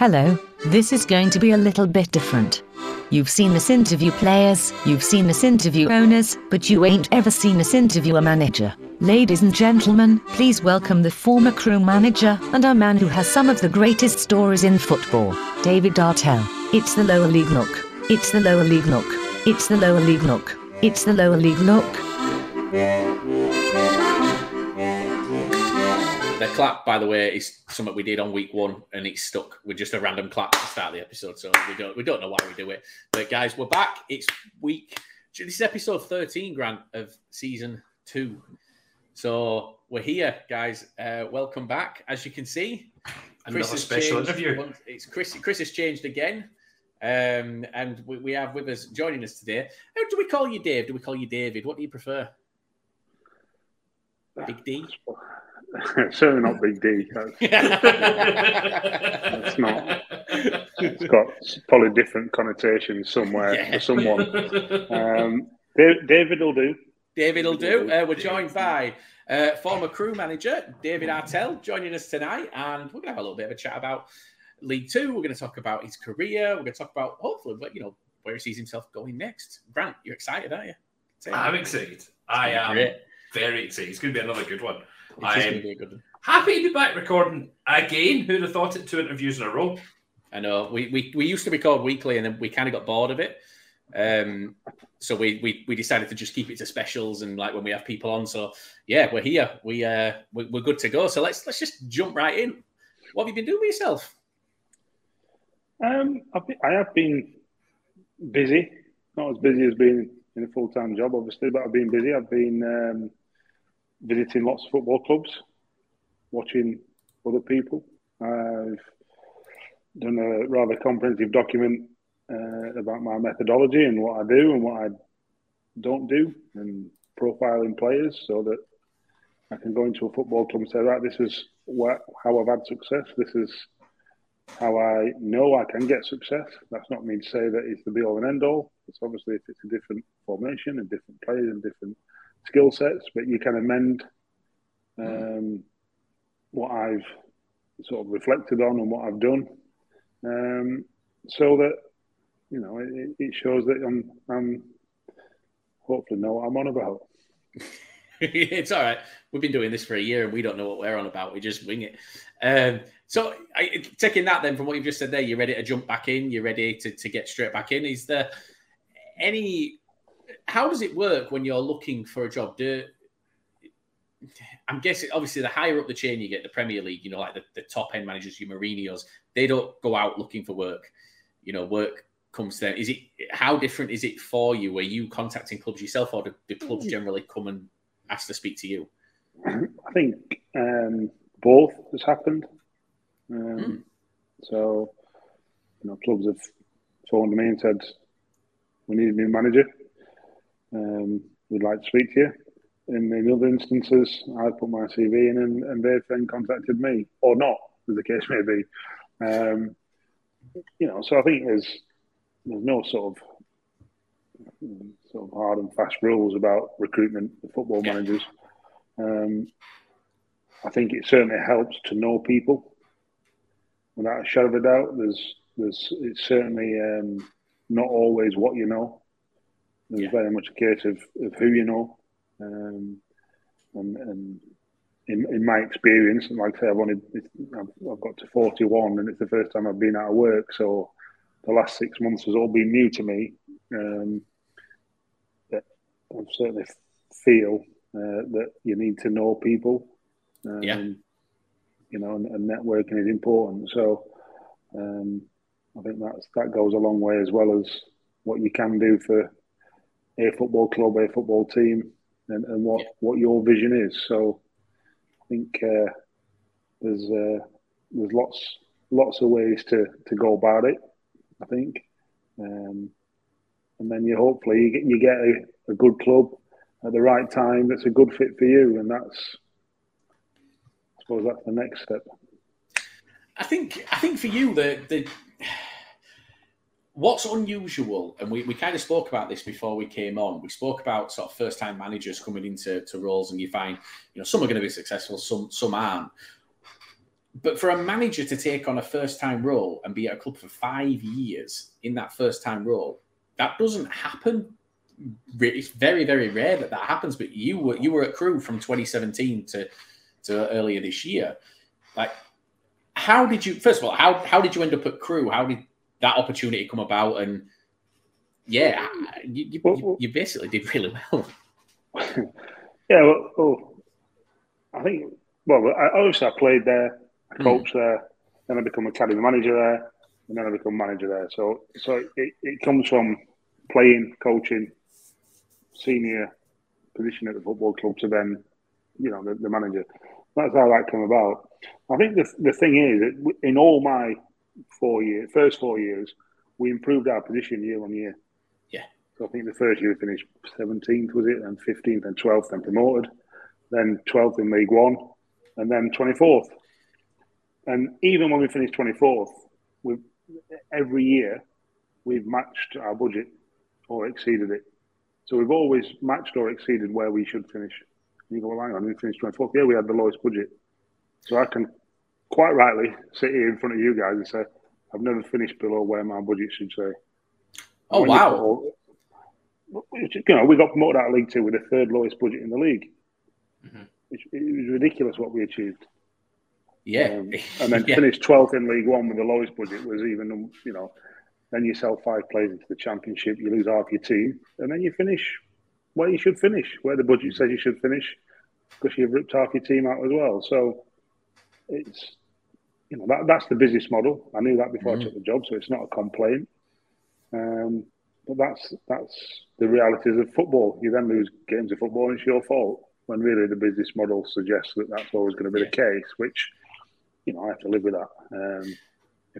Hello, this is going to be a little bit different. You've seen us interview players, you've seen us interview owners, but you ain't ever seen us interview a manager. Ladies and gentlemen, please welcome the former Crewe manager and a man who has some of the greatest stories in football, David Artell. It's the lower league look. It's the lower league look. It's the lower league look. It's the lower league look. Clap, by the way, is something we did on week one, and it's stuck with just a random clap to start the episode. So we don't we don't know why we do it. But guys, we're back. It's week. This is episode thirteen, Grant, of season two. So we're here, guys. Uh, welcome back. As you can see, Another special changed. interview. It's Chris. Chris has changed again. Um, and we, we have with us joining us today. How do we call you, Dave? Do we call you David? What do you prefer? Big D. Certainly not Big D. That's, That's not. it's got probably different connotations somewhere Yeah. for someone. Um, David will do. David will do. Uh, we're joined by uh, former Crewe manager David Artell joining us tonight, and we're going to have a little bit of a chat about League Two. We're going to talk about his career. We're going to talk about hopefully, but you know, where he sees himself going next. Grant, you're excited, aren't you? Say. I'm excited. I am Great. very excited. It's going to be another good one. It is I'm be good happy to be back recording again. Who'd have thought it? Two interviews in a row. I know we, we we used to record weekly, and then we kind of got bored of it. Um, so we, we we decided to just keep it to specials and like when we have people on. So yeah, we're here. We uh we, we're good to go. So let's let's just jump right in. What have you been doing with yourself? Um, I've been, I have been busy, not as busy as being in a full time job, obviously, but I've been busy. I've been um, visiting lots of football clubs, watching other people. I've done a rather comprehensive document uh, about my methodology and what I do and what I don't do, and profiling players so that I can go into a football club and say, right, this is how I've had success. This is how I know I can get success. That's not me to say that it's the be all and end all. It's obviously if it's a different formation and different players and different skill sets, but you can amend um, what I've sort of reflected on and what I've done, um, so that you know it, it shows that I'm, I'm hopefully know what I'm on about. it's all right. We've been doing this for a year and we don't know what we're on about. We just wing it. Um, so, I, taking that then from what you've just said there, you're ready to jump back in. You're ready to, to get straight back in. Is there any? How does it work when you're looking for a job? Do I'm guessing obviously the higher up the chain you get, the Premier League, you know, like the, the top end managers, your Mourinho's, they don't go out looking for work. You know, work comes to them. Is it how different is it for you? Are you contacting clubs yourself, or do, do clubs generally come and ask to speak to you? I think um, both has happened. Um, Mm. So, you know, clubs have phoned me and said, "We need a new manager. Um, we'd like to speak to you." In, in other instances, I put my CV in, and, and they've then contacted me, or not, as the case may be. Um, you know, so I think there's there's no sort of sort of hard and fast rules about recruitment of football managers. Um, I think it certainly helps to know people. Without a shadow of a doubt, there's there's it's certainly um, not always what you know. There's Yeah. very much a case of, of who you know, um, and, and in, in my experience, and like I say, I've only I've, I've got to 41, and it's the first time I've been out of work, so the last six months has all been new to me. Um, but I certainly feel uh, that you need to know people. Um, Yeah. You know, and, and networking is important. So um, I think that's that goes a long way as well as what you can do for a football club, a football team, and, and what, Yeah. what your vision is. So I think uh, there's uh, there's lots lots of ways to, to go about it. I think, um, and then you hopefully you get you get a, a good club at the right time that's a good fit for you, and that's I suppose that's the next step. I think I think for you the the what's unusual, and we, we kind of spoke about this before we came on. We spoke about sort of first time managers coming into to roles, and you find you know some are going to be successful, some some aren't. but for a manager to take on a first time role and be at a club for five years in that first time role, that doesn't happen. It's very, very rare that that happens. But you were you were at Crewe from 2017 to to earlier this year. Like, how did you? First of all, how how did you end up at Crewe? How did that opportunity come about? And yeah, you, you, you basically did really well. yeah, well, well, I think well, I, obviously I played there, I hmm. coached mm. there, then I become academy manager there, and then I become manager there. So, so it, it comes from playing, coaching, senior position at the football club to then, you know, the, the manager. That's how that came about. I think the the thing is in all my four years, first four years, we improved our position year on year. Yeah. So I think the first year we finished 17th, was it, and 15th and 12th, and promoted. Then 12th in League One, and then 24th. And even when we finished 24th, we every year we've matched our budget or exceeded it. So we've always matched or exceeded where we should finish. And you go, well, hang on, we finished 24th. Yeah, we had the lowest budget. So I can quite rightly sit here in front of you guys and say, I've never finished below where my budget should say. Oh, wow. You, know, we got promoted out of League Two with the third lowest budget in the league. Mm-hmm. It, it was ridiculous what we achieved. Yeah. Um, and then yeah. finished 12th in League One with the lowest budget was even, you know, then you sell five players into the Championship, you lose half your team, and then you finish where you should finish, where the budget says you should finish, because you've ripped half your team out as well. So it's, you know, that, that's the business model. I knew that before mm. I took the job, so it's not a complaint. Um, but that's that's the realities of football. You then lose games of football, and it's your fault. When really the business model suggests that that's always going to be the case, which you know, I have to live with that. Um,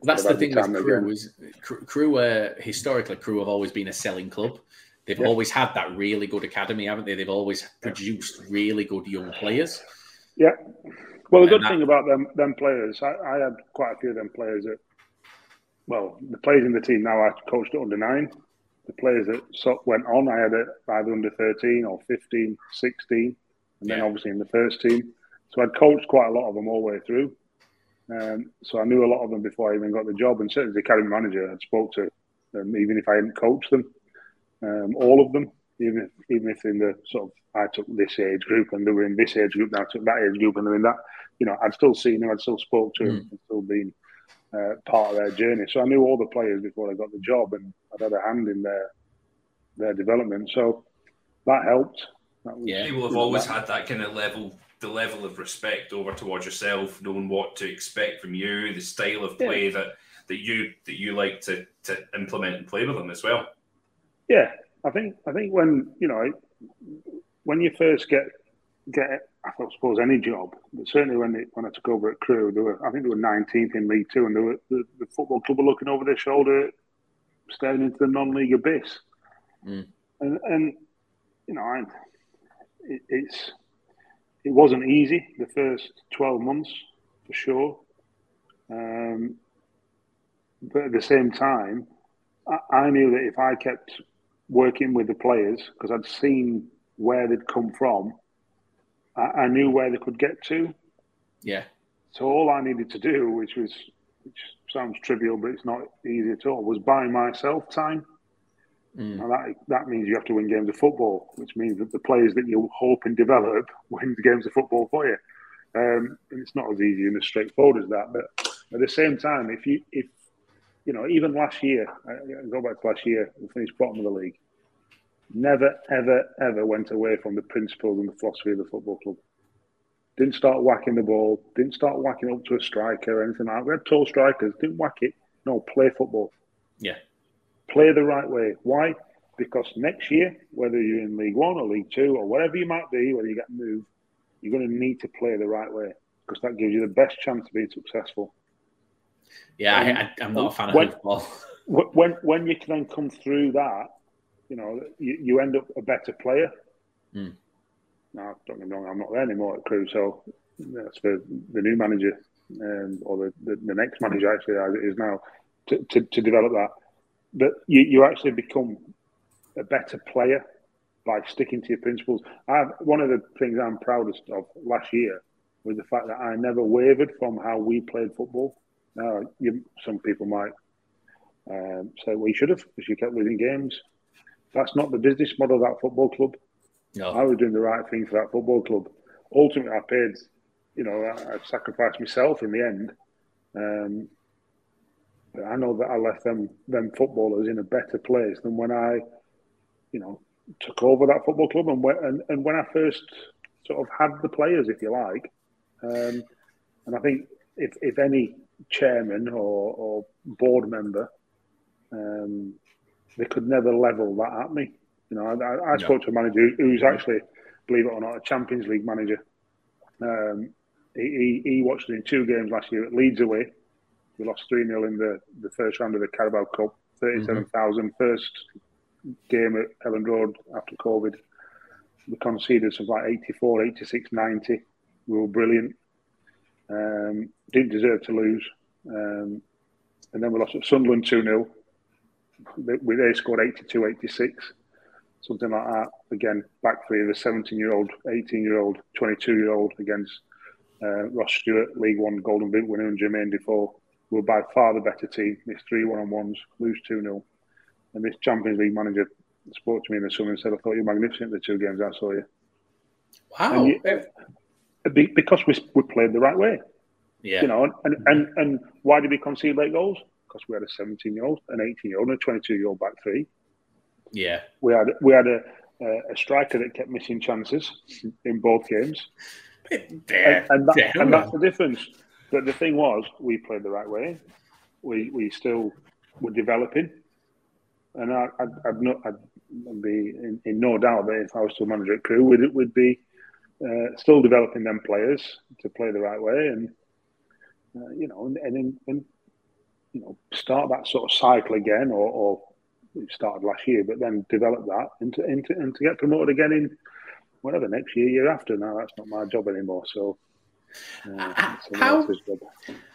that's the thing with Crewe is Crewe. Uh, historically, Crewe have always been a selling club. They've yeah. always had that really good academy, haven't they? They've always produced really good young players. Yeah. Well, the good thing about them them players, I, I, had quite a few of them players that, well, the players in the team now I coached at under nine. The players that went on, I had it either under 13 or 15, 16, and yeah. then obviously in the first team. So I'd coached quite a lot of them all the way through. Um, so I knew a lot of them before I even got the job. And certainly as academy manager, I spoke to them, even if I hadn't coached them, um, all of them, even if, even if in the sort of, I took this age group and they were in this age group, now I took that age group and they're in that, you know, I'd still seen them, I'd still spoke to mm. them, I'd still been uh, part of their journey. So I knew all the players before I got the job and I'd had a hand in their, their development. So that helped. That was, yeah, people have always that. had that kind of level the level of respect over towards yourself, knowing what to expect from you, the style of play yeah. that that you that you like to to implement and play with them as well. Yeah, I think I think when you know when you first get get I suppose any job, but certainly when it, when I took over at Crewe, they were I think they were 19th in League Two, and they were, the, the football club were looking over their shoulder, staring into the non-league abyss, mm. and and you know I, it, it's it wasn't easy the first 12 months for sure. Um, but at the same time, I, I, knew that if I kept working with the players, because I'd seen where they'd come from, I, I, knew where they could get to. Yeah. So all I needed to do, which was, which sounds trivial, but it's not easy at all, was buy myself time. Mm. And that that means you have to win games of football, which means that the players that you hope and develop win the games of football for you. Um, and it's not as easy and as straightforward as that. But at the same time, if you if you know, even last year, I go back to last year, we finished bottom of the league. Never, ever, ever went away from the principles and the philosophy of the football club. Didn't start whacking the ball. Didn't start whacking up to a striker or anything like that. We had tall strikers. Didn't whack it. No, play football. Yeah. Play the right way. Why? Because next year, whether you're in League One or League Two or whatever you might be, whether you get moved, you're going to need to play the right way because that gives you the best chance of being successful. Yeah, I, am not a fan when, of football. when when you can then come through that, you know, you, you end up a better player. Mm. Now, don't get me wrong, I'm not there anymore at Crewe, so that's for the new manager um, or the, the, the, next manager actually as it is now to, to, to develop that but you, you actually become a better player by sticking to your principles. I've, one of the things I'm proudest of last year with the fact that I never wavered from how we played football. Now, you, some people might um, say, well, you should have because you kept losing games. That's not the business model of that football club. No. I was doing the right thing for that football club. Ultimately, I paid, you know, I, I sacrificed myself in the end. Um, but I know that I left them them footballers in a better place than when I, you know, took over that football club and when, and, and when I first sort of had the players, if you like. Um, and I think if, if any chairman or, or board member, um, they could never level that at me. You know, I, I spoke to a manager who's actually, believe it or not, a Champions League manager. Um, he, he, he watched it in two games last year at Leeds away. We lost 3 0 in the, the first round of the Carabao Cup, 37,000 mm-hmm. first game at Elland Road after COVID. We conceded something like 84, 86, 90. We were brilliant. Um, didn't deserve to lose. Um, and then we lost at Sunderland 2 0. They, they scored 82, 86, something like that. Again, back three of the 17 year old, 18 year old, 22 year old against uh, Ross Stewart, League One Golden Boot winner, and Jermaine Defoe. We were by far the better team. Missed three one on ones, lose 2 0. And this Champions League manager spoke to me in the summer and said, I thought you were magnificent the two games I saw you. Wow. You, because we, we played the right way. Yeah. You know, and, and, and why did we concede late goals? Because we had a 17 year old, an 18 year old, and a 22 year old back three. Yeah. We had we had a, a striker that kept missing chances in both games. And, and, that, and, that's the difference. But the thing was, we played the right way. We we still were developing, and I, I'd, I'd, not, I'd be in, in, no doubt that if I was still manager at Crewe, we'd, we'd be uh, still developing them players to play the right way, and uh, you know, and, and, and, you know, start that sort of cycle again, or, or we started last year, but then develop that into, into and to get promoted again in whatever next year, year after. Now that's not my job anymore. So, uh, how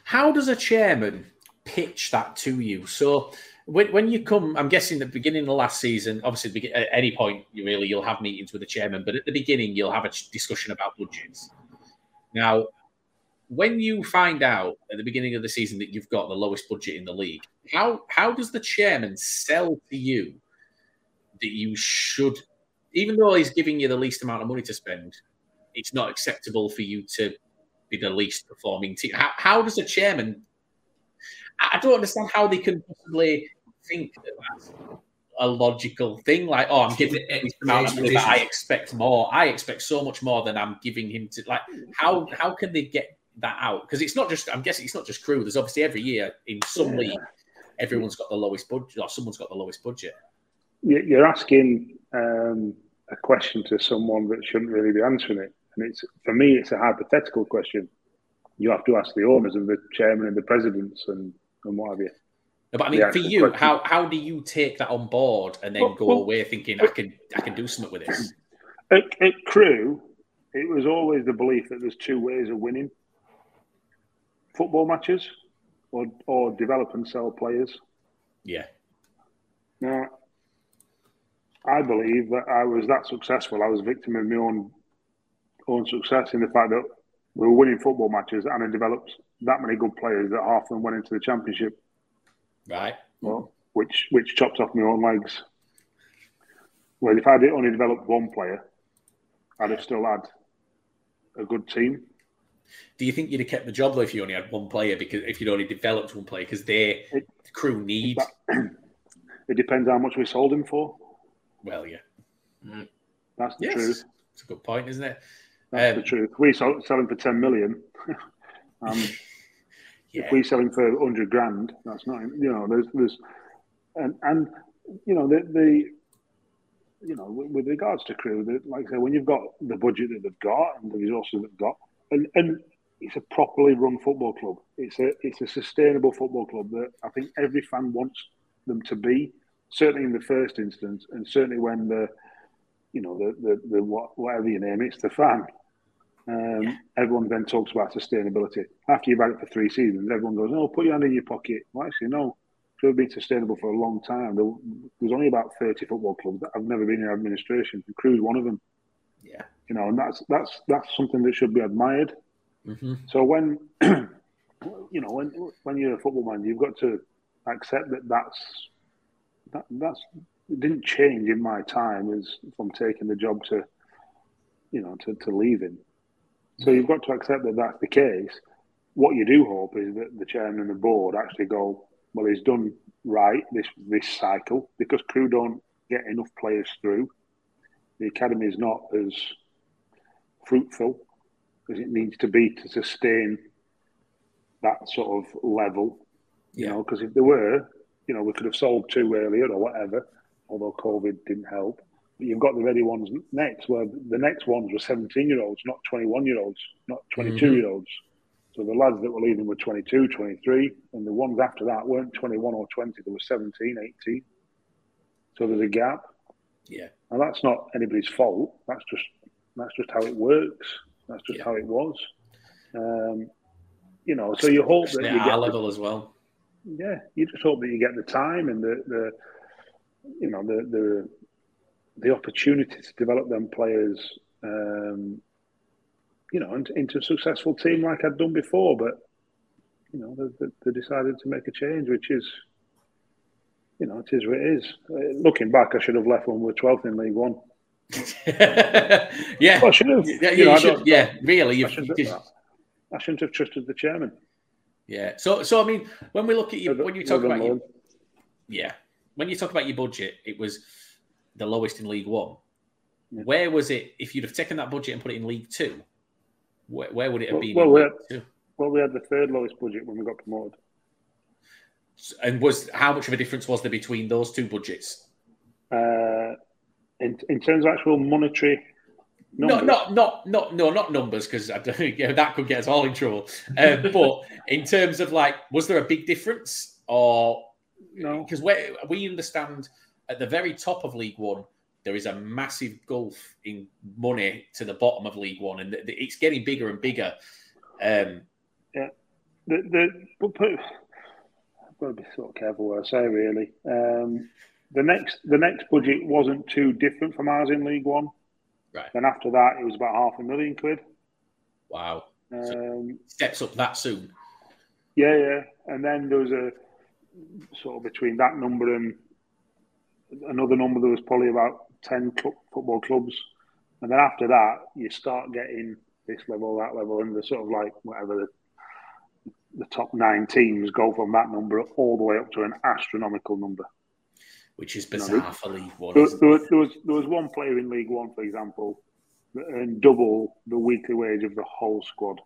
how does a chairman pitch that to you? So when, when you come, I'm guessing the beginning of the last season, obviously at any point you really you'll have meetings with the chairman, but at the beginning you'll have a discussion about budgets. Now, when you find out at the beginning of the season that you've got the lowest budget in the league, how how does the chairman sell to you that you should, even though he's giving you the least amount of money to spend, it's not acceptable for you to be the least performing team? How, how does a chairman? I don't understand how they can possibly think that that's a logical thing. Like, oh, I'm giving this amount of money, but I expect more. I expect so much more than I'm giving him to. Like, how how can they get that out? Because it's not just. I'm guessing it's not just Crewe. There's obviously every year in some yeah. league, everyone's got the lowest budget, or someone's got the lowest budget. You're asking um, a question to someone that shouldn't really be answering it, and it's for me, it's a hypothetical question. You have to ask the owners and the chairman and the presidents and and what have you. No, but I mean, for you, question. how how do you take that on board and then well, go well, away thinking I can I can do something with this? At, at Crewe, it was always the belief that there's two ways of winning: football matches or or develop and sell players. Yeah. Now, I believe that I was that successful. I was victim of my own own success in the fact that we were winning football matches and I developed that many good players that half of them went into the championship. Right. Well, which which chopped off my own legs. Well, if I'd only developed one player, I'd have still had a good team. Do you think you'd have kept the job though if you only had one player? Because if you'd only developed one player, because they it, the Crewe need. It depends how much we sold him for. Well, yeah, mm. that's the yes. truth. It's a good point, isn't it? That's um, the truth. We sold, sell him for ten million. um, If we sell him for hundred grand, that's not. You know, there's there's, and and you know the the you know, with, regards to Crewe, that like I say, when you've got the budget that they've got and the resources they've got, and, and it's a properly run football club. It's a it's a sustainable football club that I think every fan wants them to be. Certainly in the first instance, and certainly when the you know the the, the whatever you name it, it's the fan. Um, yeah. Everyone then talks about sustainability. After you've had it for three seasons, everyone goes, "Oh, put your hand in your pocket." Well, actually, no. Crewe been sustainable for a long time. There, there's only about 30 football clubs that have never been in administration. Crewe's one of them. Yeah. You know, and that's that's that's something that should be admired. Mm-hmm. So when you know when when you're a football man, you've got to accept that that's that that's it didn't change in my time as from taking the job to you know to, to leaving. So you've got to accept that that's the case. What you do hope is that the chairman and the board actually go, well, he's done right this this cycle because Crewe don't get enough players through. The academy is not as fruitful as it needs to be to sustain that sort of level. You know, because if there were, you know, we could have sold two earlier or whatever, although COVID didn't help. You've got the ready ones next, where the next ones were 17 year olds, not 21 year olds, not 22 year olds. So the lads that were leaving were 22, 23, and the ones after that weren't 21 or 20, they were 17, 18. So there's a gap. Yeah. And that's not anybody's fault. That's just that's just how it works. That's just Yeah. how it was. Um, you know, so you hope that you get our the- level as well. yeah, you just hope that you get the time and the, the you know the the the opportunity to develop them players, um, you know, into, into a successful team like I'd done before. But you know, they, they, they decided to make a change, which is, you know, it is what it is. Uh, looking back, I should have left when we were twelfth in League One. yeah. Well, I should have. Yeah, you you know, I should- yeah, really. I shouldn't, you- have, I shouldn't have trusted the chairman. yeah. So, so I mean, when we look at you, when you talk about your, yeah, when you talk about your budget, it was the lowest in League One. Yeah. Where was it? If you'd have taken that budget and put it in League Two, where, where would it have Well- been? well, League Two? Well, we had the third lowest budget when we got promoted. And was how much of a difference was there between those two budgets? Uh, in, in terms of actual monetary No, numbers, not not not no, not numbers because yeah, that could get us all in trouble. Um, but in terms of like, was there a big difference, or No. Because we we understand at the very top of League One there is a massive gulf in money to the bottom of League One, and th- th- it's getting bigger and bigger. Um, the, the but put, I've got to be sort of careful what I say. Really, um, the next the next budget wasn't too different from ours in League One. Right. Then after that, it was about half a million quid. wow, Um, steps up that soon. yeah, yeah, and then there was a sort of between that number and another number. There was probably about ten club, football clubs, and then after that, you start getting this level, that level, and the sort of like whatever the the top nine teams go from that number all the way up to an astronomical number. Which is bizarre for League One. There, there, was, there was there was one player in League One, for example, that earned double the weekly wage of the whole squad.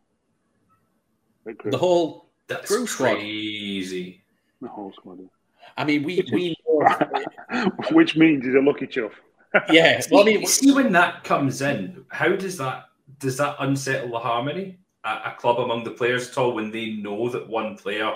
The whole, That's Crewe squad. crazy. the whole squad. I mean, we we Which means he's a lucky chuff. yeah. Well, I mean, see when that comes in, how does that does that unsettle the harmony at a club among the players at all when they know that one player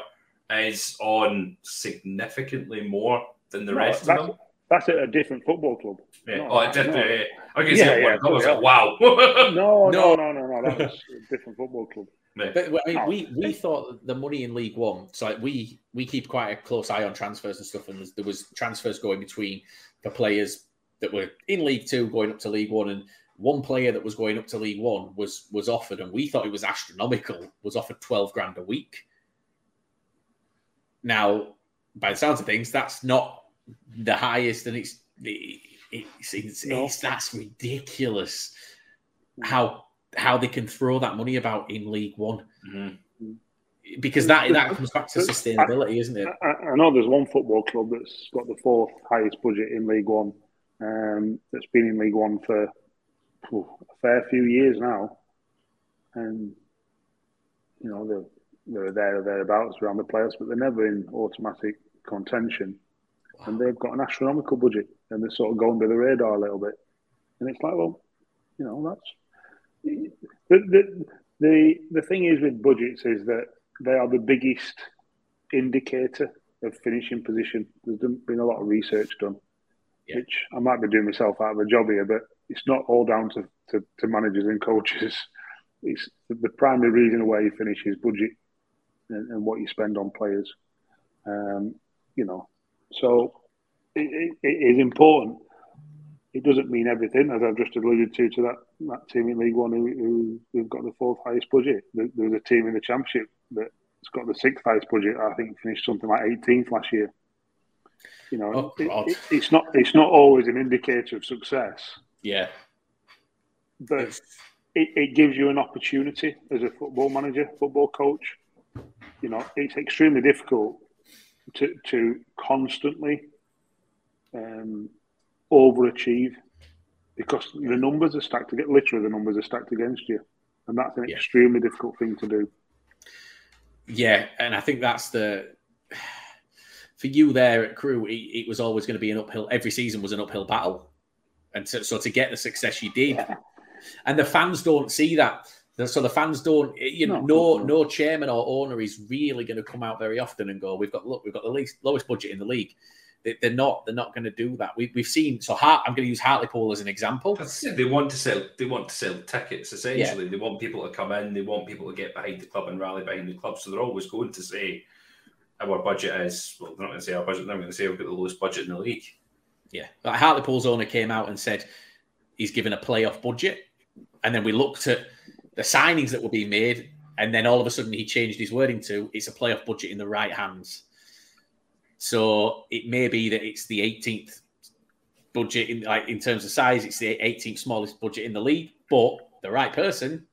is on significantly more than the No, rest of them? that's at a different football club. Yeah. no, oh, it did. no. Yeah. I can Yeah, say yeah, one. I was like, wow. No, No. no, no, no, no. That a different football club. Yeah. But I mean, we we thought the money in League One. So like, we we keep quite a close eye on transfers and stuff, and there's- there was transfers going between the players that were in League Two going up to League One, and one player that was going up to League One was was offered, and we thought it was astronomical. Was offered twelve grand a week. Now, by the sounds of things, that's not the highest, and it's it's, it's, No. it's that's ridiculous. Mm. How how they can throw that money about in League One Mhm. because that that comes back to But- sustainability, isn't it? I, I know there's one football club that's got the fourth highest budget in League One. Um, that's been in League One for phew, a fair few years now, and you know they're they're there or thereabouts around the playoffs, but they're never in automatic contention. And they've got an astronomical budget, and they're sort of going under the radar a little bit. And it's like, well, you know, that's the the the, the thing is with budgets is that they are the biggest indicator of finishing position. There's been a lot of research done, Yeah. which I might be doing myself out of a job here, but it's not all down to, to, to managers and coaches. It's the, primary reason why you finish is budget and, and what you spend on players. Um, you know, so it, it, it is important. It doesn't mean everything, as I've just alluded to, to that, that team in League One who, who, have got the fourth highest budget. There's a team in the Championship that's got the sixth highest budget. I think finished something like 18th last year. You know, oh, it, it, it's not it's not always an indicator of success. Yeah, but it, it gives you an opportunity as a football manager, football coach. You know, it's extremely difficult to to constantly um, overachieve because the numbers are stacked against literally the numbers are stacked against you, and that's an yeah. extremely difficult thing to do. Yeah, and I think that's the for you there at Crewe. It, it was always going to be an uphill. Every season was an uphill battle, and so, so to get the success you did, yeah. and the fans don't see that. So the fans don't, eh, you know, no, no, no chairman or owner is really going to come out very often and go, "We've got look, we've got the least lowest budget in the league." They, are not. They're not going to do that. We, have seen. So Hart, I'm going to use Hartlepool as an example. They want to sell. They want to sell tickets. Essentially, yeah. they want people to come in. They want people to get behind the club and rally behind the club. So they're always going to say our budget is. Well, they're not going to say our budget. They're going to say we've got the lowest budget in the league. Yeah, like Hartlepool's owner came out and said he's given a playoff budget, and then we looked at the signings that were being made, and then all of a sudden he changed his wording to it's a playoff budget in the right hands. So it may be that it's the 18th budget in like in terms of size, it's the 18th smallest budget in the league, but the right person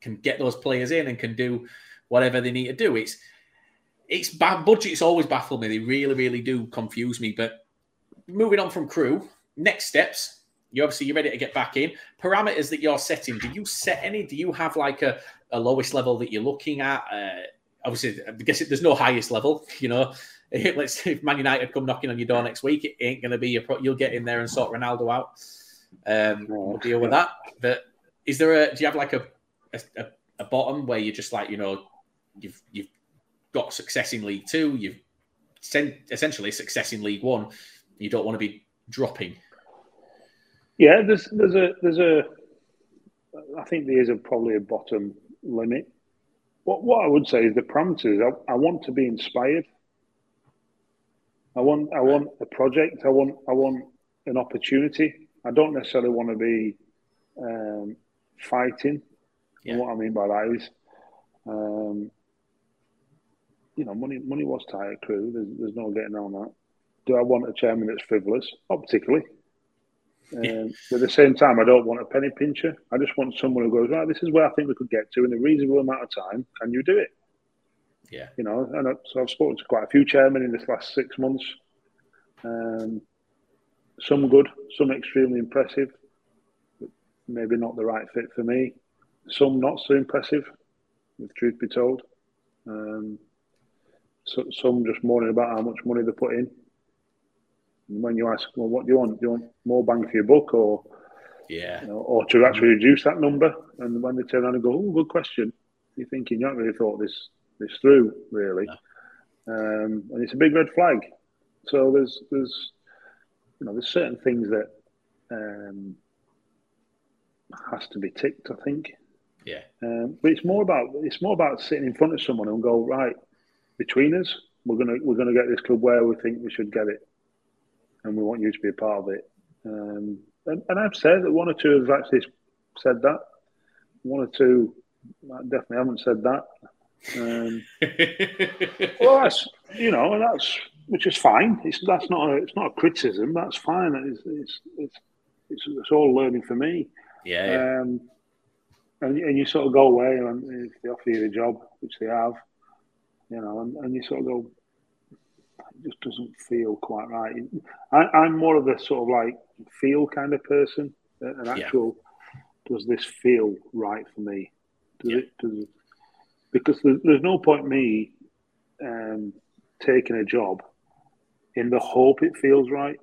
can get those players in and can do whatever they need to do. It's it's bad budgets always baffle me. They really, really do confuse me. But moving on from Crewe, next steps. You obviously you're ready to get back in. Parameters that you're setting. Do you set any? Do you have like a, a lowest level that you're looking at? Uh, obviously, I guess there's no highest level. You know, let's if Man United come knocking on your door next week, it ain't going to be your. Pro- you'll get in there and sort Ronaldo out. Um, we'll deal with that. But is there a? Do you have like a a, a bottom where you're just like you know you've you've got success in League Two, you've sent essentially success in League One. You don't want to be dropping. Yeah, there's there's a there's a. I think there is a probably a bottom limit. What what I would say is the parameters. I, I want to be inspired. I want I want a project. I want I want an opportunity. I don't necessarily want to be um, fighting. Yeah. And what I mean by that is, um, you know, money money was tight at Crewe. There's, there's no getting around that. Do I want a chairman that's frivolous? Not particularly. Um, yeah. But at the same time, I don't want a penny pincher. I just want someone who goes, right, this is where I think we could get to in a reasonable amount of time. Can you do it? Yeah. You know, and so I've spoken to quite a few chairmen in this last six months. Um, some good, some extremely impressive, maybe not the right fit for me. Some not so impressive, if truth be told. Um, so, some just moaning about how much money they put in. And when you ask, well, what do you want? Do you want more bang for your buck, or yeah, you know, or to actually reduce that number? And when they turn around and go, "Oh, good question," you're thinking you haven't really thought this this through, really. No. Um, and it's a big red flag. So there's there's you know there's certain things that um, has to be ticked. I think. Yeah. Um, but it's more about it's more about sitting in front of someone and go right between us. We're gonna we're gonna get this club where we think we should get it, and we want you to be a part of it. Um, and, and I've said that one or two have actually said that. One or two I definitely haven't said that. Um, well, that's you know that's which is fine. It's that's not a, it's not a criticism. That's fine. It's it's it's, it's, it's all learning for me. Yeah. yeah. Um, and and you sort of go away and if they offer you the job, which they have, you know, and, and you sort of go, it just doesn't feel quite right. I, am more of a sort of like feel kind of person. An actual, yeah. does this feel right for me? Does yeah. it? Does it, because there's no point me um, taking a job in the hope it feels right.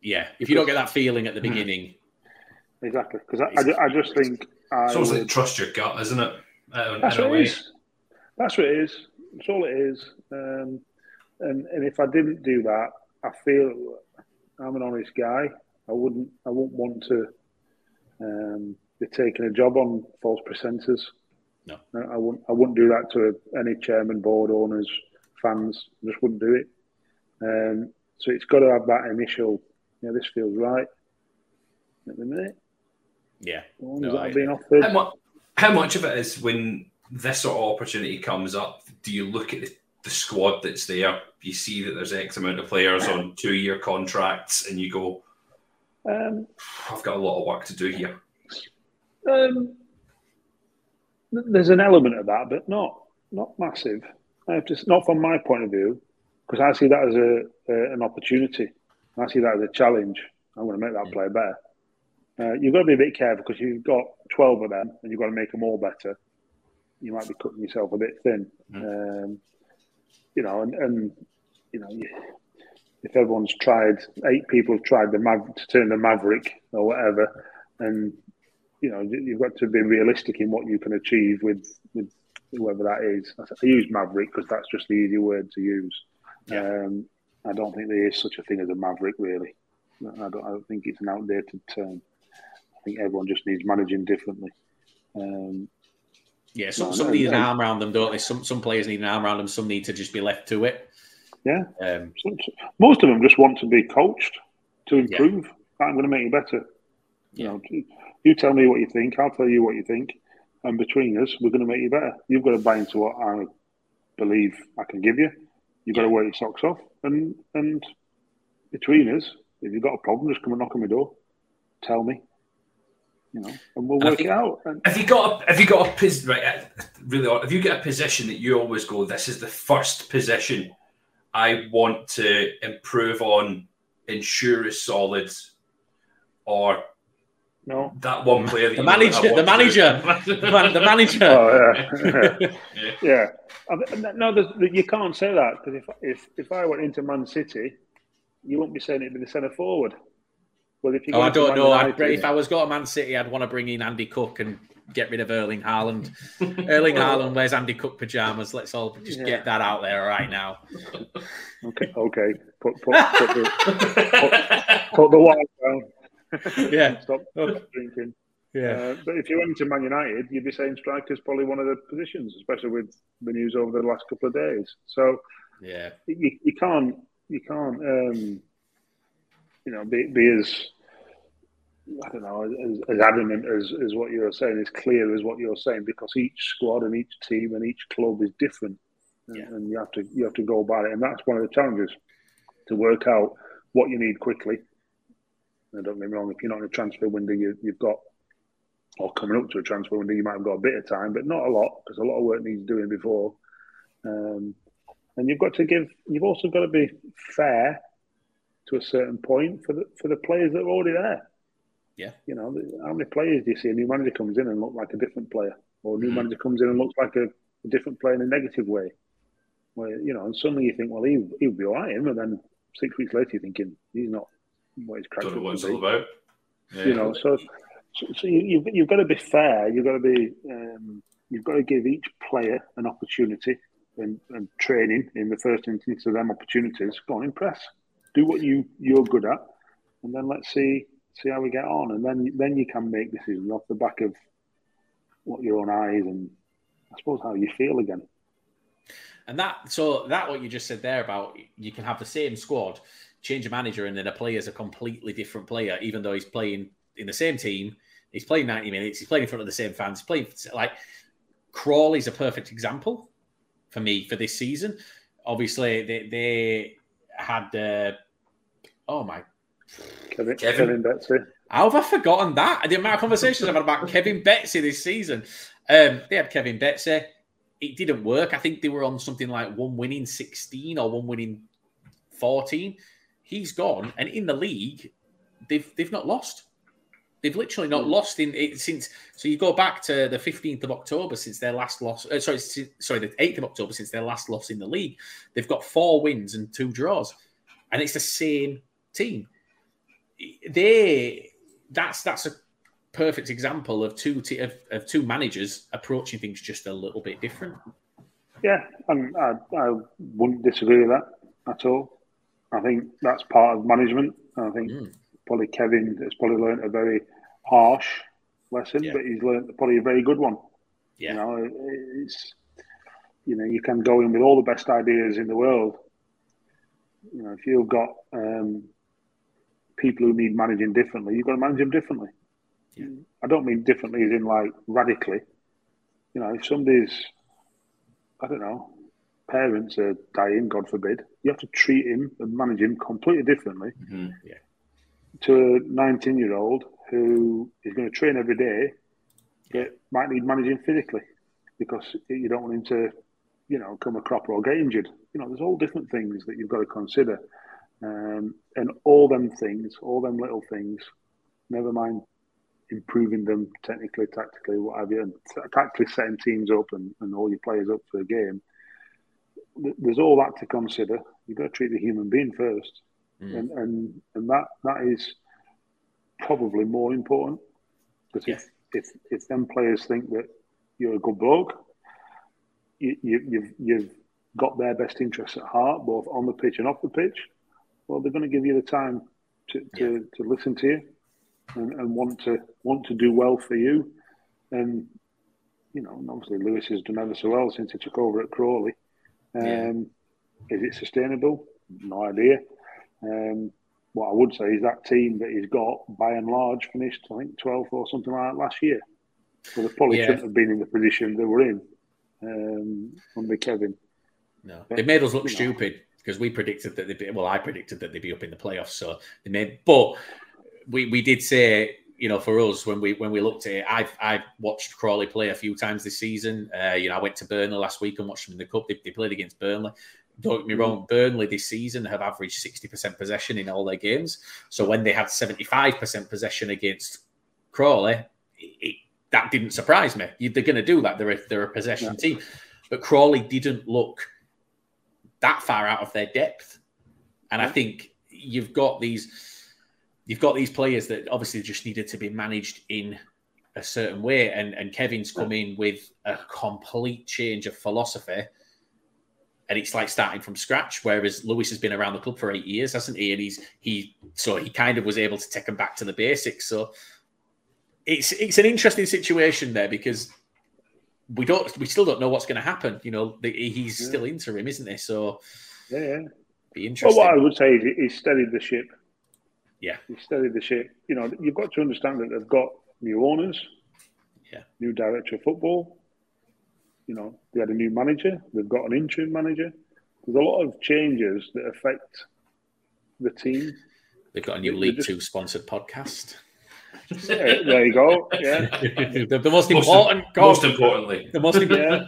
Yeah, if you don't get that feeling at the beginning. Exactly, because I, I, I, just think. It's almost like trust your gut, isn't it? Uh, that's what it is. That's what it is. That's all it is. Um, and and if I didn't do that, I feel I'm an honest guy. I wouldn't. I wouldn't want to um, be taking a job on false pretenses. No, I wouldn't. I wouldn't do that to any chairman, board owners, fans. I just wouldn't do it. Um, so it's got to have that initial yeah, this feels right at the minute. Yeah. No, that I- have offered. How, mu- how much of it is when this sort of opportunity comes up? Do you look at the, the squad that's there? You see that there's X amount of players on two year contracts, and you go, Um, I've got a lot of work to do here. um, th- there's an element of that, but not not massive. Uh, just not from my point of view, because I see that as a, a an opportunity. I see that as a challenge. I'm going to make that player better. Uh, you've got to be a bit careful because you've got 12 of them and you've got to make them all better. You might be cutting yourself a bit thin. Um, you know, and, and you know, if everyone's tried, eight people have tried the Mav- to turn the Maverick or whatever, and you know, you- you've got to be realistic in what you can achieve with with whoever that is. I use Maverick because that's just the easy word to use. Um, I don't think there is such a thing as a Maverick, really. I don't, I don't think it's an outdated term. I think everyone just needs managing differently. Um, Yeah, some, some need an arm around them, don't they? Some some players need an arm around them. Some need to just be left to it. yeah, Um, most of them just want to be coached to improve. I'm going to make you better. You know, you tell me what you think. I'll tell you what you think, and between us, we're going to make you better. You've got to buy into what I believe I can give you. You've got to wear your socks off, and and between us, if you've got a problem, just come and knock on my door. Tell me, you know, and we'll And work think- it out. And Have you got a, have you got a pos- right? uh, Really, have you got a position that you always go? This is the first position I want to improve on, ensure is solid, or no, that one player. That the you know that I manager, the manager, the man- the manager. oh yeah. Yeah. Yeah, I no, there's- you can't say that because if, if if I went into Man City, you wouldn't be saying it'd be the centre forward. Well, if you Oh, go I don't Man know. I'd, United- if I was going to Man City, I'd want to bring in Andy Cook and get rid of Erling Haaland. Erling Haaland wears Andy Cook pajamas. Let's all just Yeah. get that out there right now. okay, okay, put put put the, put the wine down. Yeah. stop, stop drinking. Uh, but if you went to Man United, you'd be saying striker's probably one of the positions, especially with the news over the last couple of days. So yeah. you, you can't you can't um, you know be, be as I don't know as, as adamant as, as what you're saying, as clear as what you're saying, because each squad and each team and each club is different, and, Yeah. and you have to you have to go about it, and that's one of the challenges to work out what you need quickly. And don't get me wrong, if you're not in a transfer window, you, you've got or coming up to a transfer window, you might have got a bit of time, but not a lot because a lot of work needs doing before. Um, and you've got to give. You've also got to be fair to a certain point for the for the players that are already there. Yeah. You know, how many players do you see? A new manager comes in and look like a different player, or a new Mhm. manager comes in and looks like a, a different player in a negative way. Where you know, and suddenly you think, well, he he'll be all right, him, and then six weeks later you're thinking he's not what he's cracked Don't know what it's all about. Yeah. you know so so, so you, you've, you've got to be fair you've got to be um, you've got to give each player an opportunity and, and training in the first instance of them opportunities. Go on impress. Do what you you're good at and then let's see see how we get on. And then then you can make decisions off the back of what your own eyes and i suppose how you feel again. And that, so that what you just said there about you can have the same squad, change a manager, and then a player is a completely different player, even though he's playing in the same team. He's playing 90 minutes. He's playing in front of the same fans. He's playing like Crawley's a perfect example for me for this season. Obviously, they, they had, uh, oh my kevin Kevin. kevin, betsy how have I forgotten that? The amount of conversations I've had about Kevin Betsy this season. Um, they had Kevin Betsy. It didn't work. I think they were on something like one winning 16 or one winning 14. He's gone. And in the league, they've they've not lost. They've literally not lost in it since. So you go back to the 15th of October since their last loss. Uh, sorry, sorry, the 8th of October since their last loss in the league. They've got four wins and two draws, and it's the same team. They that's that's a perfect example of two t- of, of two managers approaching things just a little bit different. Yeah, and I, I wouldn't disagree with that at all. I think that's part of management. I think Mm. probably Kevin has probably learnt a very harsh lesson, Yeah. but he's learnt probably a very good one. Yeah. You know, it's you know you can go in with all the best ideas in the world. You know, if you've got um, people who need managing differently, you've got to manage them differently. Yeah. I don't mean differently as in like radically. You know, if somebody's, I don't know, parents are dying, God forbid, you have to treat him and manage him completely differently Mhm. to a 19 year old who is going to train every day that might need managing physically because you don't want him to, you know, come a cropper or get injured. You know, there's all different things that you've got to consider. Um, and all them things, all them little things, never mind improving them technically, tactically, what have you, and tactically setting teams up and, and all your players up for a game. Th- There's all that to consider. You've got to treat the human being first, Mm. and, and and that that is probably more important because if, if if them players think that you're a good bloke, you, you, you've you've got their best interests at heart, both on the pitch and off the pitch. Well, they're going to give you the time to, to, to listen to you and, and want to want to do well for you. And you know, and obviously Lewis has done ever so well since he took over at Crawley. Um, Yeah. Is it sustainable? No idea. Um, what I would say is that team that he's got, by and large, finished I think 12th or something like that last year. So they probably Yeah. shouldn't have been in the position they were in um, under Kevin. No, But, they made us look stupid because we predicted that they'd be. Well, I predicted that they'd be up in the playoffs. So they made, but we we did say, you know, for us when we when we looked at it, I've I've watched Crawley play a few times this season. Uh, you know, I went to Burnley last week and watched them in the cup. They, they played against Burnley. Don't get me wrong, Burnley this season have averaged sixty percent possession in all their games. So when they had seventy five percent possession against Crawley, it, it, that didn't surprise me. They're going to do that. They're a, they're a possession team, but Crawley didn't look that far out of their depth. And I think you've got these you've got these players that obviously just needed to be managed in a certain way. And and Kevin's come in with a complete change of philosophy. And it's like starting from scratch. Whereas Lewis has been around the club for eight years, hasn't he? And he's he so he kind of was able to take him back to the basics. So it's it's an interesting situation there because we don't we still don't know what's going to happen. You know, the, he's Yeah. still interim, isn't he? So Yeah, yeah. be Well, interesting. what I would say is he's steadied the ship. Yeah. He's steadied the ship. You know, you've got to understand that they've got new owners, Yeah. new director of football. You know, they had a new manager. They've got an interim manager. There's a lot of changes that affect the team. They've got a new League just- Two sponsored podcast. Yeah, there you go. Yeah. the, the most Most, important. most importantly, the most important.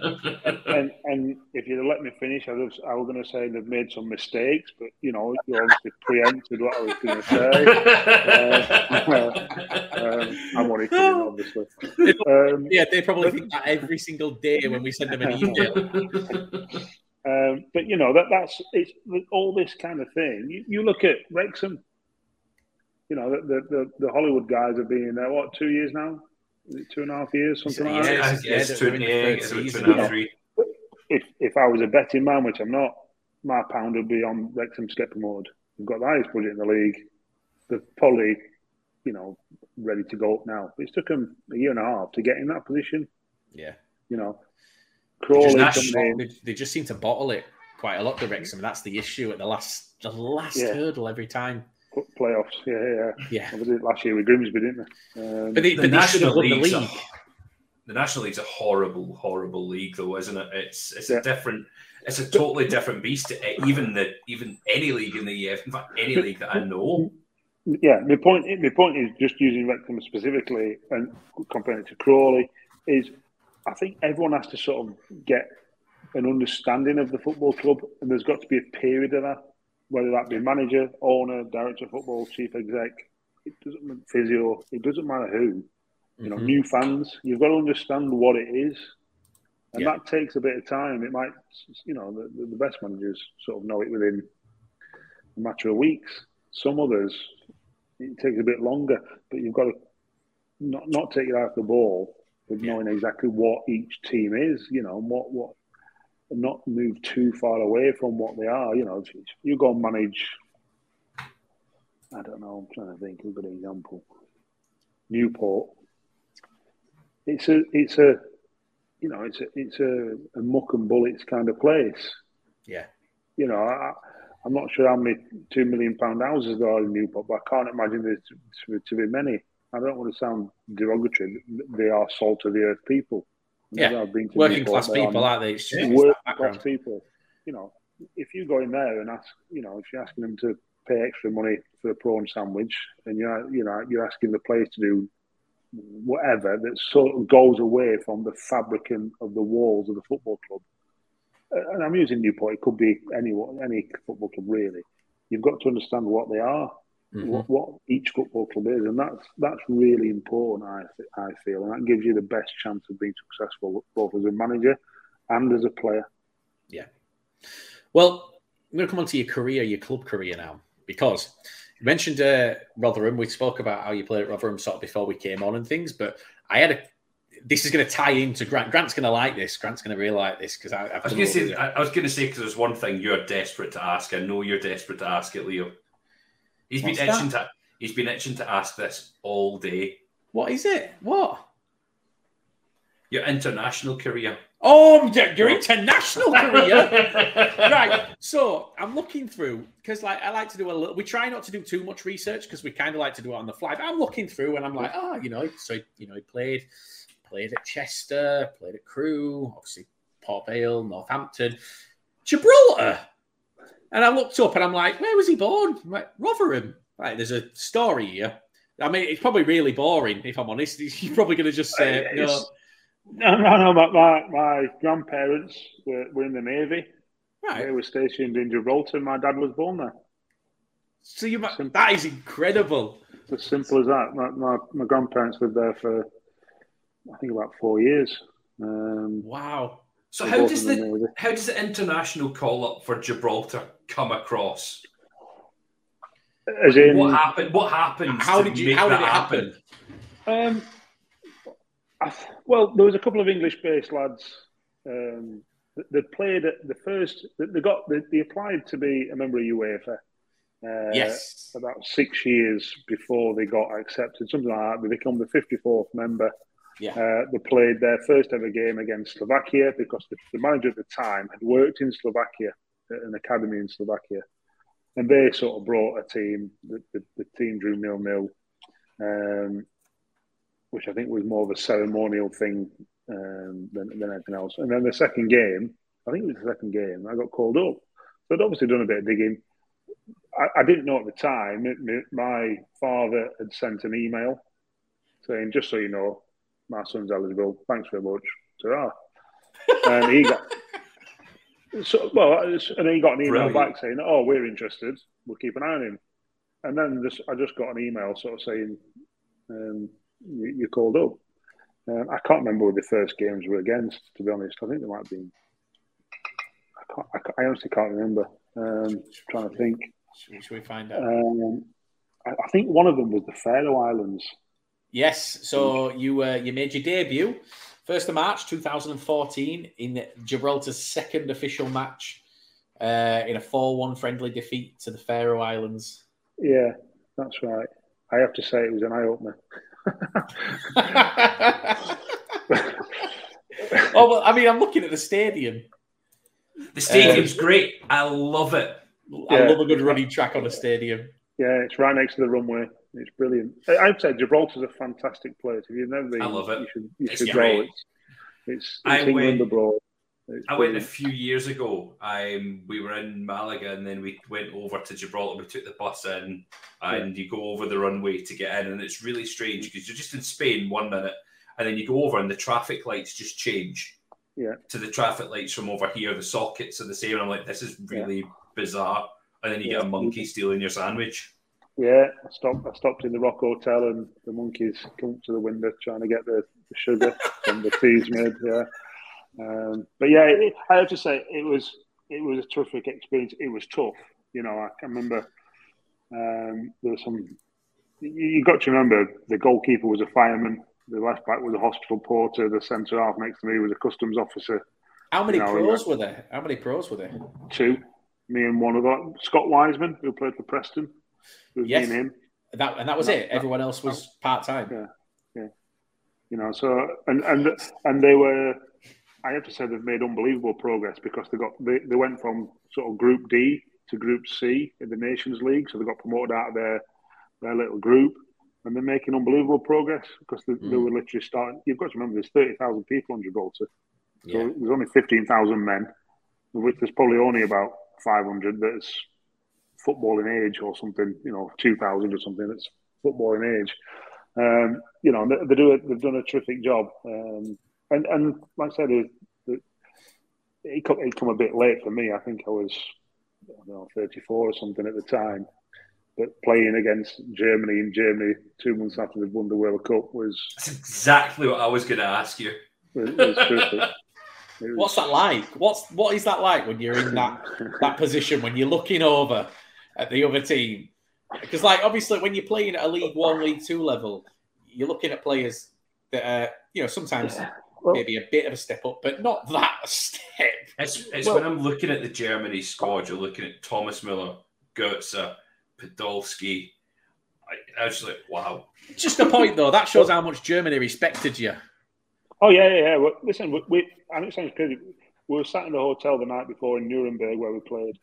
And and if you'd let me finish, I was I was going to say they've made some mistakes, but you know, you obviously preempted what I was going to say. Um, I'm only kidding, obviously. Um, Yeah, they probably think that every single day when we send them an email. Um, but you know that that's it's all this kind of thing. You, you look at Wrexham. You know the, the the the Hollywood guys have been in there what two years now, two and a half years, something like Yeah, that. Yes, yeah, two, they're in the yeah, third it's about two season, and a half, yeah. three. If if I was a betting man, which I'm not, my pound would be on Wrexham to get promoted. We've got the highest budget in the league. They're probably, you know, ready to go up now. It's took them a year and a half to get in that position. Yeah, You know, they just, they, they just seem to bottle it quite a lot. The Wrexham. That's the issue at the last, the last Yeah. hurdle every time. Playoffs. Yeah, yeah. Yeah, yeah. We did it last year with Grimsby, didn't we? Um, but they, The but they should have National won the League's a, league. the National League's a horrible, horrible league, though, isn't it? It's it's Yeah. a different, it's a totally different beast. to Even the even any league in the EF, in fact, any league that I know. yeah, my point. My point is just using Wrexham specifically and comparing it to Crawley is, I think everyone has to sort of get an understanding of the football club, and there's got to be a period of that, whether that be manager, owner, director of football, chief exec, it doesn't physio, it doesn't matter who. You know, Mhm. new fans, you've got to understand what it is, and Yeah. that takes a bit of time. It might, you know, the, the- best managers sort of know it within a matter of weeks. Some others, it takes a bit longer, but you've got to not not take it out of the ball with Yeah. knowing exactly what each team is, you know, and what what not move too far away from what they are. You know, if you go and manage. I don't know. I'm trying to think of a good example. Newport. It's a it's a you know it's a it's a, a muck and bullets kind of place Yeah, you know, I, I'm not sure how many two million pound houses there are in Newport, but I can't imagine there to, to be many. I don't want to sound derogatory. They are salt of the earth people. Yeah, working Newport, class people, aren't they? It's just working class people. You know, if you go in there and ask, you know, if you're asking them to pay extra money for a prawn sandwich, and you're, you know, you're asking the players to do whatever that sort of goes away from the fabric of the walls of the football club. Uh, and I'm using Newport. It could be any any football club really. You've got to understand what they are, mm-hmm. what, what, each football club is, and that's that's really important. I I feel, and that gives you the best chance of being successful, both as a manager and as a player. Yeah. Well, I'm going to come on to your career, your club career now, because you mentioned uh, Rotherham. We spoke about how you played at Rotherham sort of before we came on and things, but I had a. This is going to tie into Grant. Grant's going to like this. Grant's going to really like this because I, I, was going to say. I, I was going to say because there's one thing you're desperate to ask. I know you're desperate to ask it, Leo. He's What's been itching to. He's been itching to ask this all day. What is it? What? Your international career. Oh, your international career. right. So I'm looking through because, like, I like to do a little. We try not to do too much research because we kind of like to do it on the fly. But I'm looking through and I'm like, oh, you know, so you know, he played, played at Chester, played at Crewe, obviously Port Vale, Northampton, Gibraltar. And I looked up and I'm like, where was he born? I'm like, Rotherham. Right, there's a story here. I mean, it's probably really boring if I'm honest. You're probably going to just say, no. No, no, no. My, my, my grandparents were, were in the Navy. Right. They were stationed in Gibraltar. My dad was born there. So you, that is incredible. It's as simple as that. My, my, my grandparents lived there for, I think, about four years. Um, wow. So how does the, the how does the international call up for Gibraltar come across? As in, what happened? What happened? How did you? How did it happen? happen? Um, well, there was a couple of English-based lads um, that, played at the first. They got they, they, applied to be a member of UEFA. Uh, yes. About six years before they got accepted, something like that. They become the 54th member. Yeah. Uh, they played their first ever game against Slovakia because the, the, manager at the time had worked in Slovakia at an academy in Slovakia, and they sort of brought a team. The, the, the team drew nil nil. Um, which I think was more of a ceremonial thing um, than, than anything else. And then the second game, I think it was the second game, I got called up. So I'd obviously done a bit of digging. I, I didn't know at the time, my father had sent an email saying, just so you know, my son's eligible. Thanks very much. Ta-ra. and he got so well, and then he got an email Brilliant. back saying, "Oh, we're interested. We'll keep an eye on him." And then just, I just got an email sort of saying, um, you, you called up. Um, I can't remember what the first games were against. To be honest, I think they might have been. I, can't, I, can't, I honestly can't remember. Um, trying to think. Should we find out? Um, I, I, think one of them was the Faroe Islands. Yes. So you uh, you made your debut, first of March, two thousand and fourteen, in Gibraltar's second official match, uh, in a four-one friendly defeat to the Faroe Islands. Yeah, that's right. I have to say it was an eye opener. oh, well, I mean, I'm looking at the stadium. The stadium's um, great. I love it. I love a good running track on a stadium. Yeah, it's right next to the runway. It's brilliant. I'd say Gibraltar's a fantastic place. If you've never been, I love it. You should, you should go. It's, it's, it's England abroad. I went a few years ago. Um, we were in Malaga and then we went over to Gibraltar. We took the bus in and yeah. you go over the runway to get in. And it's really strange because you're just in Spain one minute and then you go over and the traffic lights just change yeah. to the traffic lights from over here. The sockets are the same. And I'm like, this is really yeah. bizarre. And then you yeah. get a monkey stealing your sandwich. Yeah, I stopped. I stopped in the Rock Hotel, and the monkeys come up to the window trying to get the, the sugar and the tea's made. Yeah, um, but yeah, it, I have to say it was it was a terrific experience. It was tough, you know. I can remember um, there was some. You, you got to remember the goalkeeper was a fireman, the left back was a hospital porter, the centre half next to me was a customs officer. How many you know, pros were there? How many pros were there? Two. Me and one of them. Scott Wiseman, who played for Preston. Yes. him. That, and that was and it. That, Everyone else was part time. Yeah, yeah. You know, so and and and they were I have to say they've made unbelievable progress because they got they, they went from sort of Group D to Group C in the Nations League, so they got promoted out of their their little group, and they're making unbelievable progress because they, mm. they were literally starting. You've got to remember, there's thirty thousand people on Gibraltar, so yeah. there's only fifteen thousand men, of which there's probably only about five hundred that's footballing age or something. You know, two thousand or something that's footballing age. Um, you know, they, they, do it. They've done a terrific job, um, and and like I said, it, it, it, come, it come a bit late for me. I think I was I don't know, 34 or something at the time. But playing against Germany in Germany two months after they'd won the World Cup was. That's exactly what I was going to ask you. It was What's that like? What's what is that like when you're in that that position when you're looking over at the other team? Because like obviously when you're playing at a League One, League Two level, you're looking at players that are you know sometimes well, maybe a bit of a step up, but not that step. It's, it's well, when I'm looking at the Germany squad, you're looking at Thomas Müller, Götze, Podolski. I, I was like, wow. Just a point though, that shows how much Germany respected you. Oh yeah, yeah, yeah. Well, listen, we, we I know it sounds crazy. We were sat in the hotel the night before in Nuremberg where we played,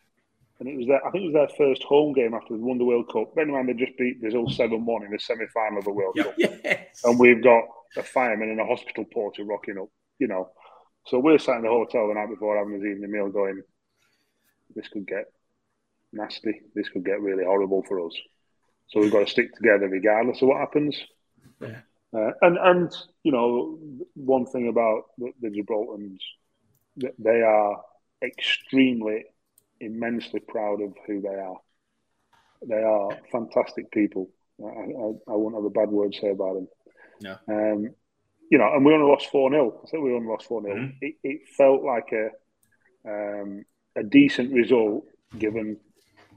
and it was their, I think it was their first home game after they won the World Cup. Bear in mind they just beat Brazil seven one in the semi final of the World Cup, yes. and we've got a fireman and a hospital porter rocking up. You know, so we're sat in the hotel the night before having his evening meal, going, "This could get nasty. This could get really horrible for us." So we've got to stick together regardless of what happens. Yeah. Uh, and and you know one thing about the, the Gibraltans, they are extremely, immensely proud of who they are. They are fantastic people. I, I, I won't have a bad word to say about them. No. Um, you know, and we only lost 4 0. I think we only lost 4 0. Mm-hmm. It, it, felt like a, um, a decent result given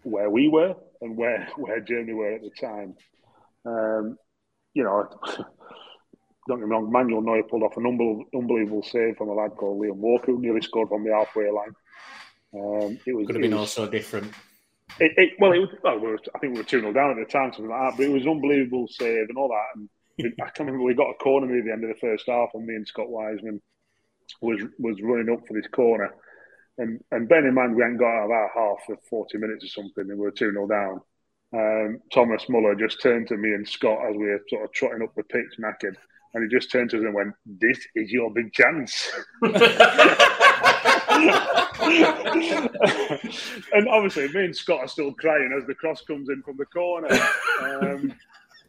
where we were and where, where Germany were at the time. Um, you know, don't get me wrong, Manuel Neuer pulled off an unbelievable, unbelievable save from a lad called Liam Walker, who nearly scored from the halfway line. Um, it was, could have been was, also different. It, it, well, it was, well we were, I think we were 2 0 down at the time, something like that, but it was an unbelievable save and all that. And I can't remember. We got a corner near the end of the first half, and me and Scott Wiseman was was running up for this corner. And and bear in mind, we hadn't got out of our half for forty minutes or something, and we were two 0 down. Um, Thomas Muller just turned to me and Scott as we were sort of trotting up the pitch, knackered, and he just turned to us and went, "This is your big chance." and obviously, me and Scott are still crying as the cross comes in from the corner. Um,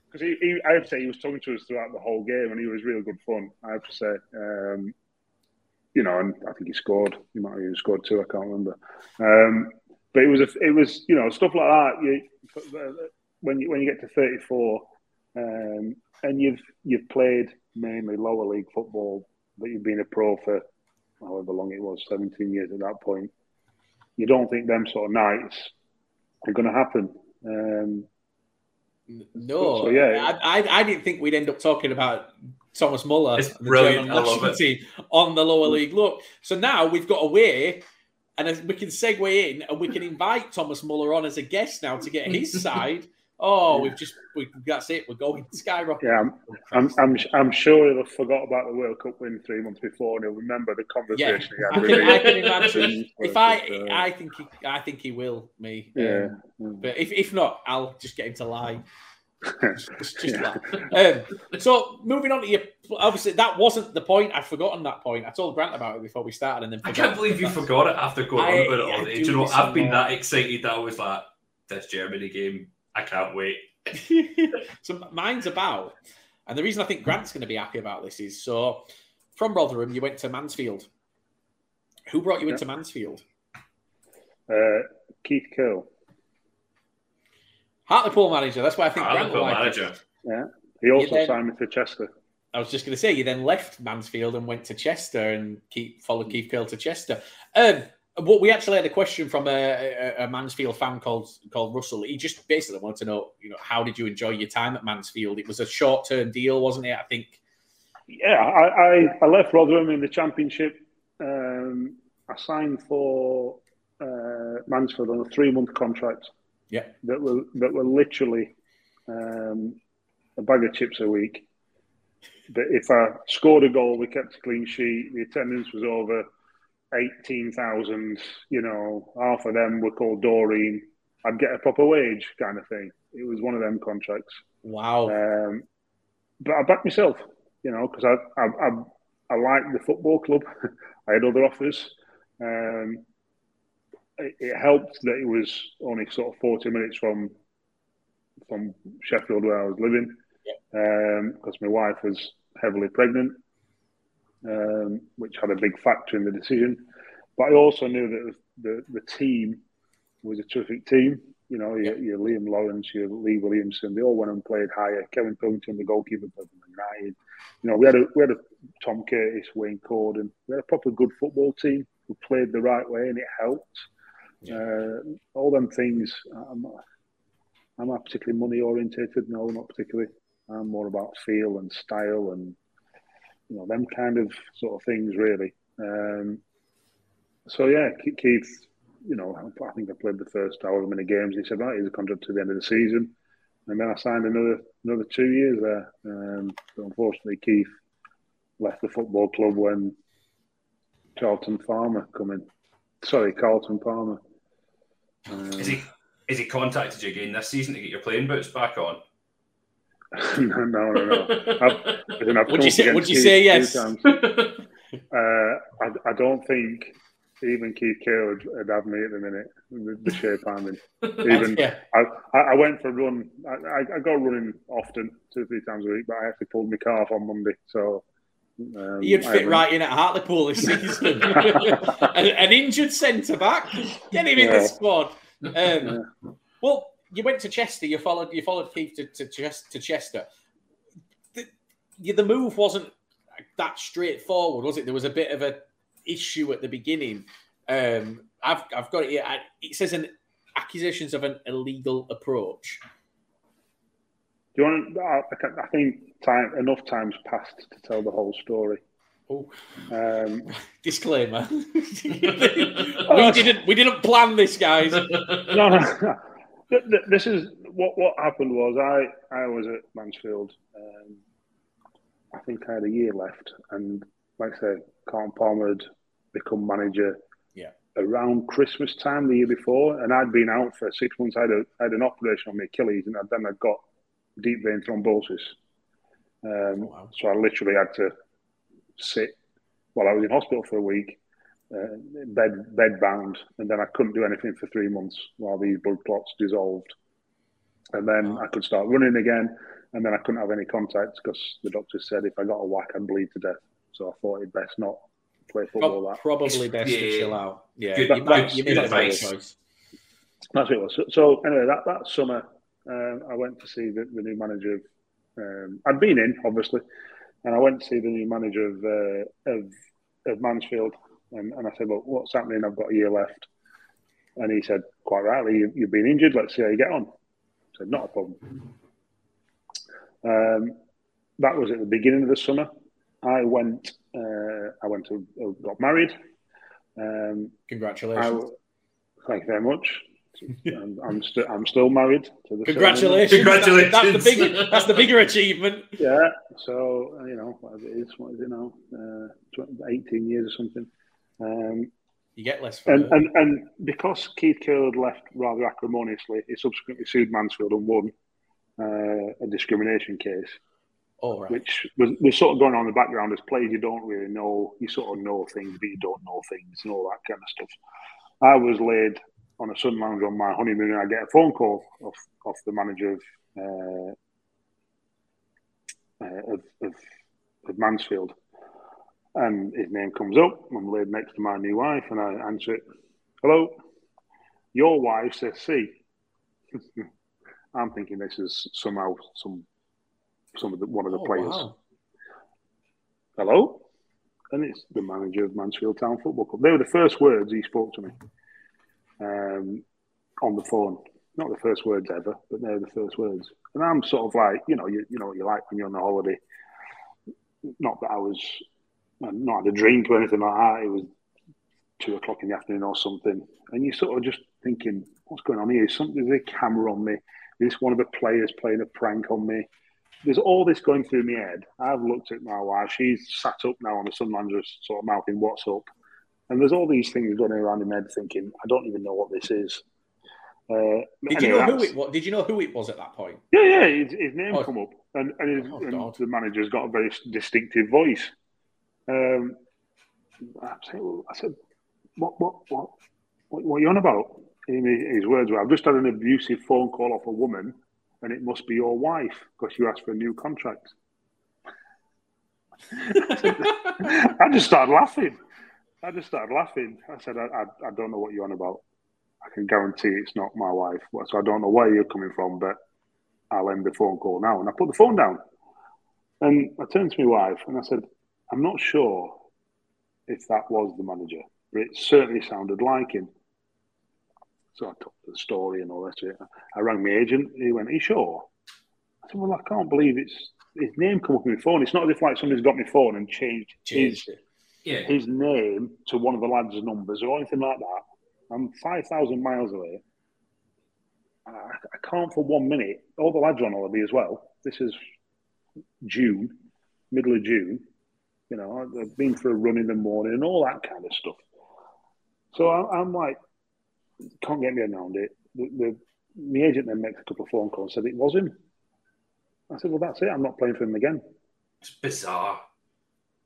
because he, he, I have to say, he was talking to us throughout the whole game, and he was real good fun. I have to say, um, you know, and I think he scored. He might have even scored two. I can't remember. Um, but it was a, it was you know stuff like that. You, when you when you get to thirty four, um, and you've you've played mainly lower league football, but you've been a pro for however long it was, seventeen years at that point. You don't think them sort of nights are going to happen. Um, no, so, yeah, I, I, I, didn't think we'd end up talking about Thomas Muller, it's brilliant. I love it. on the lower league. Look, so now we've got a way, and we can segue in, and we can invite Thomas Muller on as a guest now to get his side Oh, we've just we, that's it. We're going skyrocket. Yeah, I'm, I'm, I'm, I'm, sure he'll have forgot about the World Cup win three months before, and he'll remember the conversation. Yeah, I can, I can imagine. if I, I think he, I think he will. Me, yeah. Um, but if, if not, I'll just get him to lie. just, just yeah. um, so moving on to your obviously that wasn't the point. I'd forgotten that point. I told Grant about it before we started, and then I can't believe you forgot it after going I, on about it all day. Do you know I've been that excited that I was like, this Germany game I can't wait. so mine's about, and the reason I think Grant's going to be happy about this is so from Rotherham, you went to Mansfield. Who brought you into Mansfield? Uh, Keith Curle. Hartlepool manager. That's why I think Hartlepool Grant manager. Yeah. He also then, signed me for Chester. I was just going to say, you then left Mansfield and went to Chester and keep followed Keith Curle to Chester. Um, what we actually had a question from a, a, a, Mansfield fan called called Russell. He just basically wanted to know, you know, how did you enjoy your time at Mansfield? It was a short term deal, wasn't it? I think. Yeah, I, I, I left Rotherham in the Championship. Um, I signed for uh, Mansfield on a three month contract. Yeah, that were that were literally um, a bag of chips a week. But if I scored a goal, we kept a clean sheet. The attendance was over 18,000, you know, half of them were called Doreen. I'd get a proper wage kind of thing. It was one of them contracts. Wow. Um, but I backed myself, you know, because I, I, I, I liked the football club. I had other offers. Um, it, it, helped that it was only sort of 40 minutes from from Sheffield where I was living, because um, my wife was heavily pregnant, um, which had a big factor in the decision. But I also knew that the, the team was a terrific team. You know, your, your Liam Lawrence, your Lee Williamson, they all went and played higher. Kevin Pilkington, the goalkeeper for United. You know, we had a we had a Tom Curtis, Wayne Corden. We had a proper good football team who played the right way, and it helped. Yeah. Uh, all them things. I'm I'm not particularly money orientated. No, not particularly. I'm more about feel and style and you know them kind of sort of things really. Um, so yeah, Keith, you know, I think I played the first however many games. He said, "Right, he's a contract to the end of the season," and then I signed another another two years there. Um, but unfortunately, Keith left the football club when Charlton Farmer come in. Sorry, Carlton Palmer. Um, is he is he contacted you again this season to get your playing boots back on? no, no, no. no. would you say? Would you say yes? uh, I, I don't think even Keith Curle would, would have me at the minute. The, the shape I'm in. Even yeah. I, I went for a run. I, I, go running often, two or three times a week, but I actually pulled my calf on Monday. So um, You'd fit right in at Hartlepool this season. an, an, injured centre back, get him in the squad. Um, yeah. Well, you went to Chester. You followed. You followed Keith to to, to Chester. The, the move wasn't that straightforward, was it? There was a bit of a issue at the beginning. Um, I've I've got it here. It says an accusations of an illegal approach. Do you want? I, I think time enough times passed to tell the whole story. Oh, um, disclaimer: we didn't we didn't plan this, guys. no, no, This is what what happened was I I was at Mansfield. Um, I think I had a year left, and like I said, Carl Palmer had become manager. Yeah. Around Christmas time the year before, and I'd been out for six months. I had, a, I had an operation on my Achilles, and then I got deep vein thrombosis. Um, oh, wow. So I literally had to sit while I was in hospital for a week, uh, bed bed bound, and then I couldn't do anything for three months while these blood clots dissolved. And then wow. I could start running again, and then I couldn't have any contact because the doctor said if I got a whack, I'd bleed to death. So I thought it'd best not play football. that probably best yeah. to chill out. Yeah, good, you, that's, you made advice. choice. That's what it was. So, so anyway, that that summer, um, I went to see the, the new manager of. Um, I'd been in obviously, and I went to see the new manager of uh, of, of Mansfield, and, and I said, "Look, what's happening? I've got a year left." And he said, quite rightly, you, have been injured. Let's see how you get on. I said, not a problem. Um, that was at the beginning of the summer. I went. Uh, I went to uh, got married. Um, Congratulations! I, thank you very much. I'm, I'm, st- I'm still married to the Congratulations! Congratulations! That's, that's the bigger that's the bigger achievement. Yeah. So you know what it is. What is it now? Uh, 18 years or something. Um, you get less. And, and, and because Keith Curle left rather acrimoniously, he subsequently sued Mansfield and won uh, a discrimination case. Oh, right. Which was, was sort of going on in the background as players you don't really know. You sort of know things, but you don't know things and all that kind of stuff. I was laid on a sun lounge on my honeymoon, and I get a phone call off, off the manager of, uh, uh, of, of, of Mansfield and his name comes up. I'm laid next to my new wife, and I answer it. Hello, your wife says C. I'm thinking this is somehow some some of the one of the oh, players. Wow. Hello, and it's the manager of Mansfield Town Football Club. They were the first words he spoke to me um, on the phone. Not the first words ever, but they're the first words. And I'm sort of like, you know, you, you know what you like when you're on a holiday. Not that I was not had a drink or anything like that. It was two o'clock in the afternoon or something, and you're sort of just thinking, "What's going on here? Is something? There's a camera on me? Is this one of the players playing a prank on me?" There's all this going through my head. I've looked at my wife. She's sat up now on the sun lounger, sort of mouthing, "What's up?" And there's all these things going around in my head thinking, I don't even know what this is. Uh, did you know who it was? Did you know who it was at that point? Yeah, yeah. His, his name oh. come up, and, and, his, oh, and the manager's got a very distinctive voice. Um, I said, "What, what, what, what, what are you on about?" his words were, "I've just had an abusive phone call off a woman, and it must be your wife because you asked for a new contract." I just started laughing. I just started laughing. I said, I, I, I, don't know what you're on about. I can guarantee it's not my wife. So I don't know where you're coming from, but I'll end the phone call now. And I put the phone down. And I turned to my wife and I said, I'm not sure if that was the manager, but it certainly sounded like him. So I told the story and all that. I rang my agent. He went, Are you sure? I said, Well, I can't believe it's his name come up on my phone. It's not as if like somebody's got my phone and changed, changed his, yeah. his name to one of the lads' numbers or anything like that. I'm 5,000 miles away. I, I, can't for one minute. All the lads are on holiday as well. This is June, middle of June. You know, I've been for a run in the morning and all that kind of stuff. So I, am like, can't get me around it. The, the, the agent then makes a couple of phone calls and said it was him. I said, well, that's it. I'm not playing for him again. It's bizarre.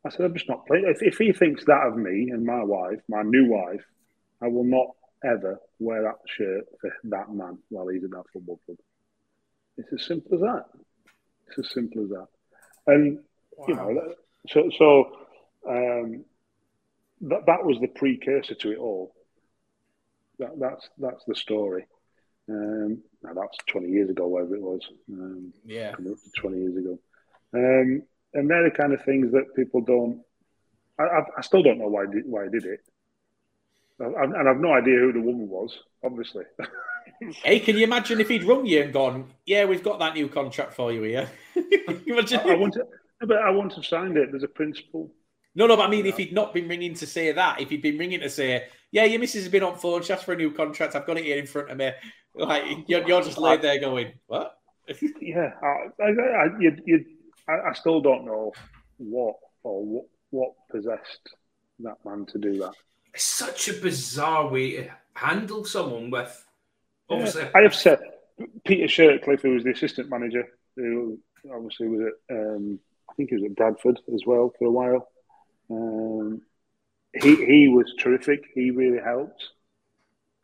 I said, I'm just not playing. If, if he thinks that of me and my wife, my new wife, I will not ever wear that shirt for that man while he's in that football club. It's as simple as that. It's as simple as that. And wow. you know, so so um, that that was the precursor to it all. That that's that's the story. Um, now that's 20 years ago, whatever it was. Um, yeah. 20 years ago. Um, and they're the kind of things that people don't. I, I still don't know why why I did it, and I've no idea who the woman was. Obviously. hey, can you imagine if he'd rung you and gone, "Yeah, we've got that new contract for you here." imagine. I, I but I wouldn't have signed it. There's a principle. No, no, but I mean, if he'd not been ringing to say that, if he'd been ringing to say, "Yeah, your missus has been on phone, she asked for a new contract. I've got it here in front of me," like you're, you're just laid there going, "What?" yeah, I, I, you, you, I, I still don't know what or what, what possessed that man to do that. It's such a bizarre way to handle someone with. Obviously, yeah, I have said Peter Shirtliff, who was the assistant manager, who obviously was at, um, I think he was at Bradford as well for a while. Um, he he was terrific. He really helped.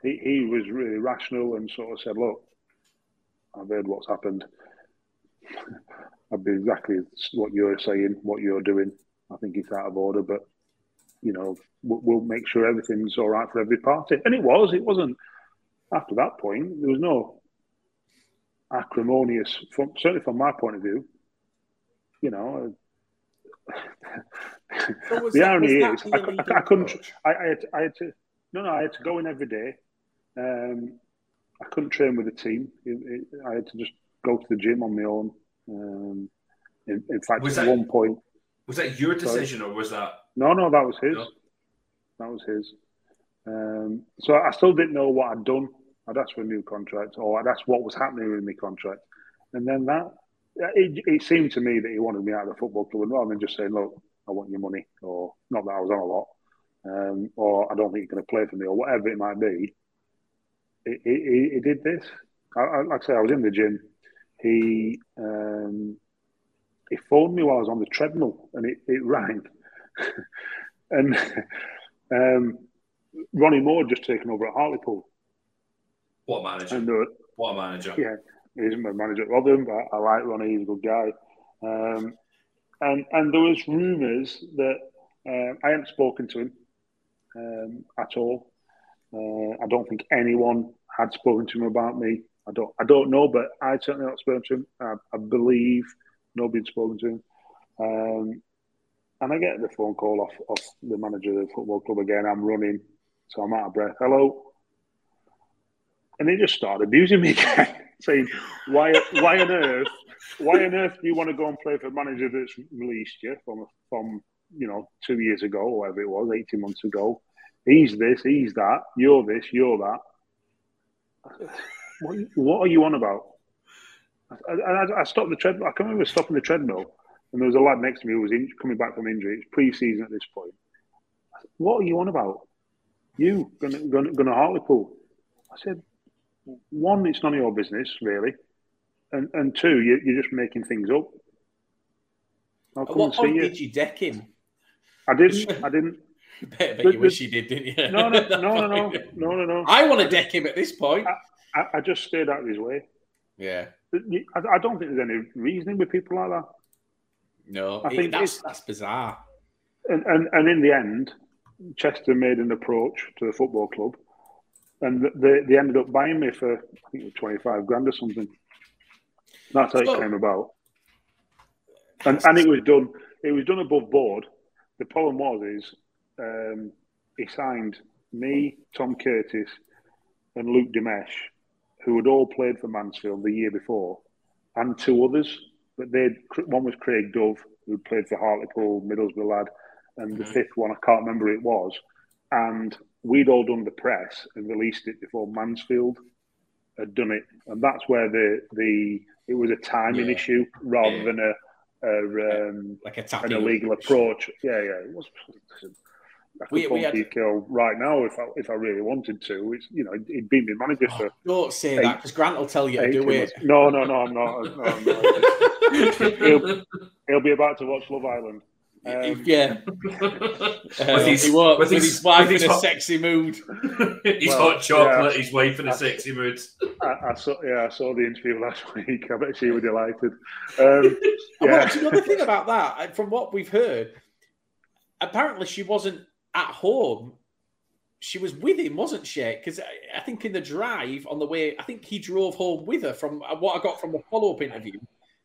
He he was really rational and sort of said, "Look, I've heard what's happened. I'd be exactly what you're saying, what you're doing. I think it's out of order, but you know, we'll, we'll make sure everything's all right for every party. And it was. It wasn't. After that point, there was no acrimonious. From, certainly, from my point of view, you know. So the irony is, I, I, I, couldn't. I, I, had to, I had to. No, no, I had to go in every day. Um, I couldn't train with the team. It, it, I had to just go to the gym on my own. Um, in, in, fact, was at that, one point, was that your decision sorry, or was that? No, no, that was his. No. That was his. Um, so I still didn't know what I'd done. I'd asked for a new contract, or I'd asked what was happening with my contract, and then that it, it seemed to me that he wanted me out of the football club, and rather than just saying, "Look, I want your money," or not that I was on a lot, um, or I don't think you're going to play for me, or whatever it might be. He, he, he did this. I, I, like I say, I was in the gym he um, he phoned me while I was on the treadmill, and it, it rang. and um, Ronnie Moore just taken over at Hartlepool. What manager? And, uh, what manager? Yeah, he's my manager at Rotherham, but I like Ronnie. He's a good guy. Um, and and there was rumours that uh, I hadn't spoken to him um, at all. Uh, I don't think anyone had spoken to him about me. I don't I don't know, but I certainly not spoken to him. I, I believe nobody had spoken to him. Um, and I get the phone call off, off the manager of the football club again. I'm running, so I'm out of breath. Hello. And he just started abusing me again, saying, Why why on earth why on earth do you want to go and play for a manager that's released you from from you know two years ago or whatever it was, eighteen months ago? He's this, he's that, you're this, you're that. What, what are you on about? I, I, I, stopped the treadmill. I can remember stopping the treadmill, and there was a lad next to me who was in, coming back from injury. It's pre-season at this point. What are you on about? You going going to Hartlepool? I said, one, it's none of your business really, and and two, you, you're just making things up. I'll At what point you. did you deck him? I didn't. I didn't. bet, bet you wish you did, didn't you? No, no, no, no, no, no, no, no. I want to deck him at this point. I, I, I just stayed out of his way. Yeah. I, I, don't think there's any reasoning with people like that. No, I think that's that's bizarre. And, and and in the end, Chester made an approach to the football club, and they, they ended up buying me for I think twenty five grand or something. That's how it came about. And and it was done. It was done above board. The problem was is um, he signed me, Tom Curtis, and Luke Dimech, who had all played for Mansfield the year before, and two others. But they one was Craig Dove, who played for Hartlepool, Middlesbrough lad, and mm-hmm. the fifth one I can't remember who it was. And we'd all done the press and released it before Mansfield had done it, and that's where the the it was a timing yeah. issue rather yeah. than a, a um, like a an illegal approach. Yeah, yeah, it was. I could we, we had... detail right now if I, if I really wanted to. It's you know he'd been my manager oh, for. Don't say eight, that because Grant will tell you to do it. No, no, no, I'm not. No, I'm not. he'll, he'll be about to watch Love Island. Um, yeah, uh, his, he was, with, with his, his wife in a sexy mood. his well, hot chocolate, yeah, his wife in a I, sexy mood. I, I, saw, yeah, I saw the interview last week. I bet she was delighted. Um, yeah. well, the thing about that, from what we've heard, apparently she wasn't at home. She was with him, wasn't she? Because I, I think in the drive on the way, I think he drove home with her. From what I got from the follow-up interview,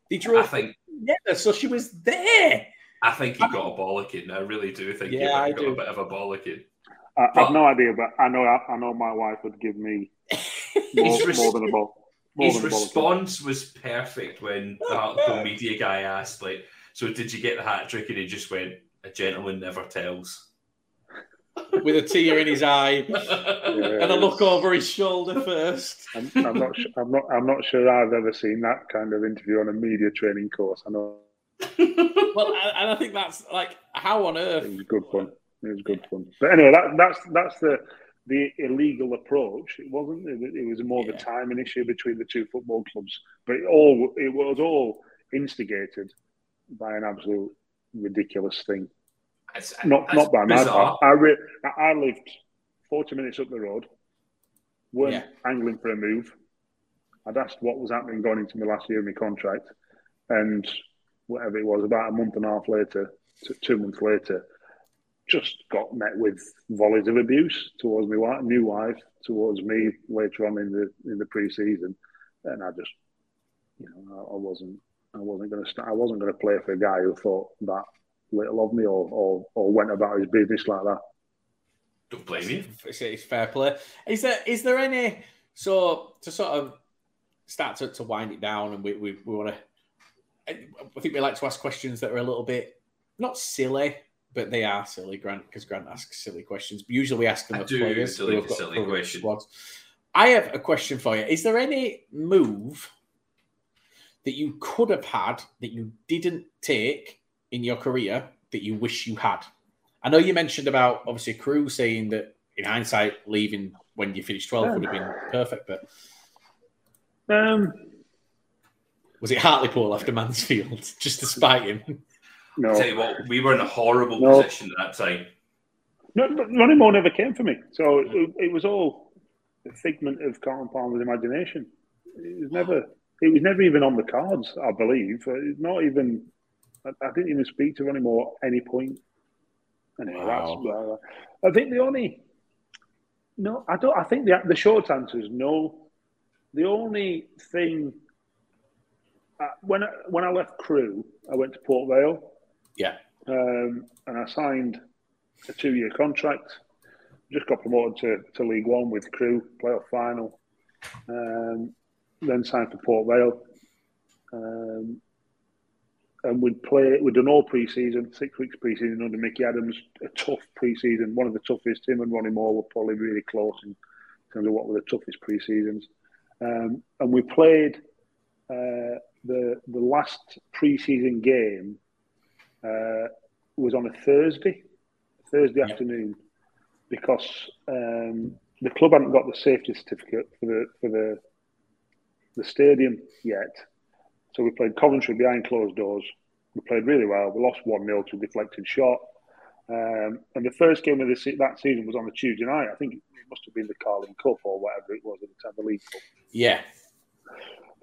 they drove. I think, yeah, so she was there. I think he got a bollocking. I really do think yeah, he got do. a bit of a bollocking. I, but, I've no idea, but I know I, know my wife would give me more, res- more than a ball. His response was perfect when the Hartlepool media guy asked, like, "So did you get the hat trick?" And he just went, "A gentleman never tells." With a tear in his eye and a look over his shoulder first. I'm, I'm not. I'm not. I'm not sure I've ever seen that kind of interview on a media training course. I know well, and I think that's like how on earth. It was good fun. It was good fun. But anyway, that, that's that's the the illegal approach. It wasn't. It, it was more yeah. of a timing issue between the two football clubs. But it all it was all instigated by an absolute ridiculous thing. Not not by my part. I, re- I lived forty minutes up the road. weren't yeah. angling for a move. I'd asked what was happening going into my last year of my contract, and whatever it was, about a month and a half later, two months later, just got met with volleys of abuse towards my new wife, towards me later on in the in the pre-season, and I just, you know, I, I wasn't, I wasn't going to start, I wasn't going to play for a guy who thought that little of me or, or or went about his business like that. Don't blame you. It's, it's fair play. Is there is there any so to sort of start to, to wind it down, and we we, we want to I think we like to ask questions that are a little bit not silly, but they are silly, Grant, because Grant asks silly questions. But usually we ask them I of players who have got silly questions. I have a question for you. Is there any move that you could have had that you didn't take in your career that you wish you had? I know you mentioned about obviously Crewe saying that in hindsight, leaving when you finished 12 would have been perfect, but um was it Hartlepool after Mansfield just to spite him? No. I tell you what, we were in a horrible no. position at that time. No, Ronnie Moore never came for me, so it, it was all a figment of Carlton Palmer's imagination. It was never. It was never even on the cards, I believe. Uh, not even. I, I didn't even speak to Ronnie Moore at any point. Anyway, wow. that's. Uh, I think the only. No, I don't. I think the the short answer is no. The only thing when I, when I left Crewe, I went to Port Vale. Yeah. Um, and I signed a two year contract. Just got promoted to, to League One with Crewe, playoff final. Um, then signed for Port Vale. Um, and we'd play, we'd done all pre season, six weeks pre season under Mickey Adams, a tough pre season, one of the toughest. Him and Ronnie Moore were probably really close in terms of what were the toughest pre seasons. Um, and we played uh, the the last preseason game uh, was on a Thursday, Thursday afternoon, because um, the club hadn't got the safety certificate for the for the the stadium yet. So we played Coventry behind closed doors. We played really well. We lost 1 0 to a deflected shot. Um, and the first game of the se- that season was on the Tuesday night. I think it must have been the Carling Cup or whatever it was at the time, the League Cup. Yeah.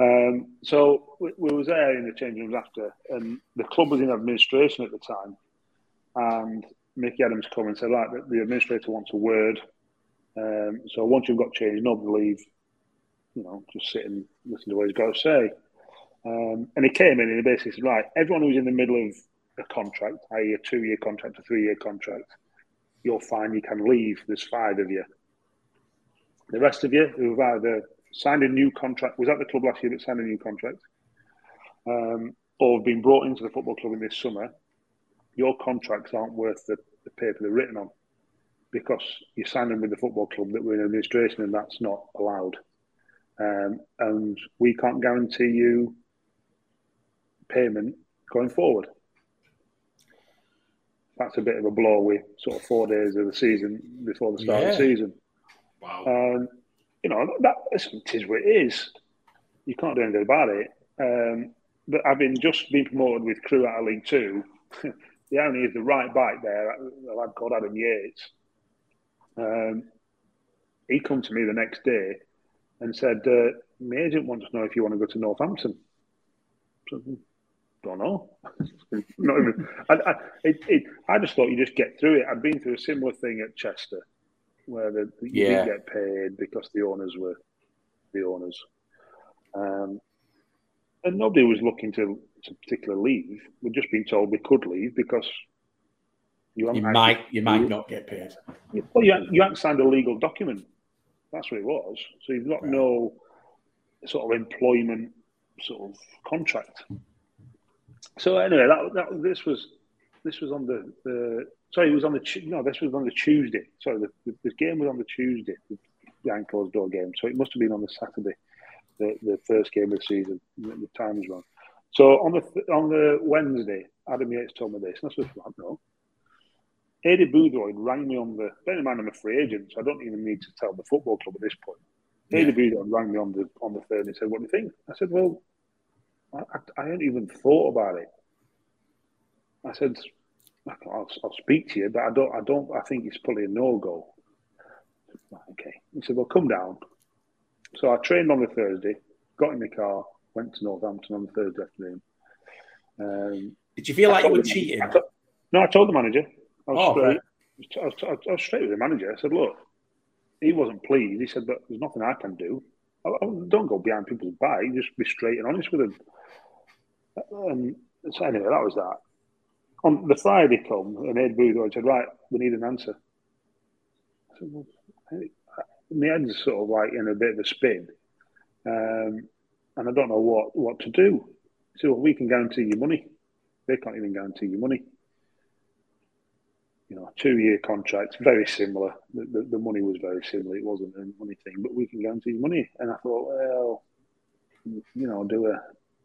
Um, so we, we was there in the changing rooms after, and the club was in administration at the time. And Micky Adams come and said, "Right, the, the administrator wants a word. Um, so once you've got changed, nobody leave. You know, just sit and listen to what he's got to say." Um, and he came in and he basically said, "Right, everyone who's in the middle of a contract, i.e., a two-year contract, a three-year contract, you're fine. You can leave. There's five of you. The rest of you who've either signed a new contract, was at the club last year but signed a new contract, um, or have been brought into the football club in this summer, your contracts aren't worth the, the paper they're written on because you signed them with the football club that we're in administration and that's not allowed. Um, and we can't guarantee you payment going forward. That's a bit of a blow with sort of four days of the season before the start of the season. Wow. Um, you know, that listen, it is what it is. You can't do anything about it. Um, but having just been promoted with Crewe out of League Two, the irony is the right back there, a lad called Adam Yates. Um, he come to me the next day and said, uh, "My agent wants to know if you want to go to Northampton." So, don't know. Not even. I, I, it, it, I just thought you just get through it. I'd been through a similar thing at Chester, where the, you Yeah. didn't get paid because the owners were the owners, um, and nobody was looking to, to particularly leave. We'd just been told we could leave because you, You might you might not get paid. well, you, you haven't signed a legal document. That's what it was. So you've got Right. no sort of employment sort of contract. So anyway, that, that this was this was on the, the sorry, it was on the no, this was on the Tuesday. Sorry, the, the, the game was on the Tuesday, the behind closed door game. So it must have been on the Saturday, the, the first game of the season. The, the time wrong. So on the on the Wednesday, Adam Yates told me this, and I said, "Well, no." Aidy Boothroyd rang me on the. Bear in mind, I'm a free agent, so I don't even need to tell the football club at this point. Yeah. Aidy Boothroyd rang me on the on the third and said, "What do you think?" I said, "Well, I, I, I hadn't even thought about it." I said, "I'll, I'll speak to you, but I don't. I don't. I think it's probably a no go." Okay. He said, "Well, come down." So I trained on the Thursday, got in the car, went to Northampton on the Thursday afternoon. Um, Did you feel I like you were cheating? I no, I told the manager. I was, Oh, straight, right. I, was, I, was, I was straight with the manager. I said, look, he wasn't pleased. He said, but there's nothing I can do. I, I, don't go behind people's back. Just be straight and honest with them. And so anyway, that was that. On the Friday come, and Ed Boothroyd said, right, we need an answer. I said, well, I- my head's sort of like in a bit of a spin. Um, and I don't know what, what to do. So we can guarantee you money. They can't even guarantee you money. You know, two year contracts, very similar. The, the, the money was very similar. It wasn't a money thing, but we can guarantee you money. And I thought, well, you know, do I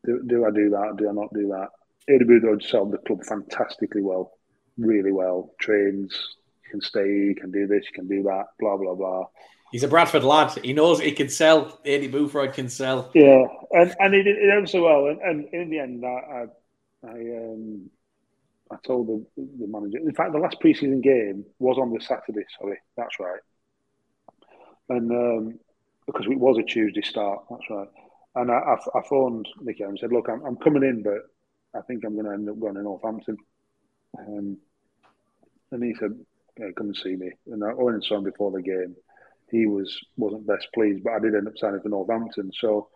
do, do I do that? Do I not do that? Aidy Boothroyd sold the club fantastically well, really well. Trains, you can stay, you can do this, you can do that, blah blah blah. He's a Bradford lad. He knows he can sell. Aidy Boothroyd can sell. Yeah, and and he did it so well. And, and in the end, I I, I, um, I told the, the manager. In fact, the last preseason game was on the Saturday. Sorry, that's right. And um, because it was a Tuesday start, that's right. And I, I, I phoned Nicky and said, "Look, I'm, I'm coming in, but I think I'm going to end up going to Northampton." Um, and he said, yeah, "Come and see me." And I only saw him before the game he was wasn't best pleased, but I did end up signing for Northampton. So,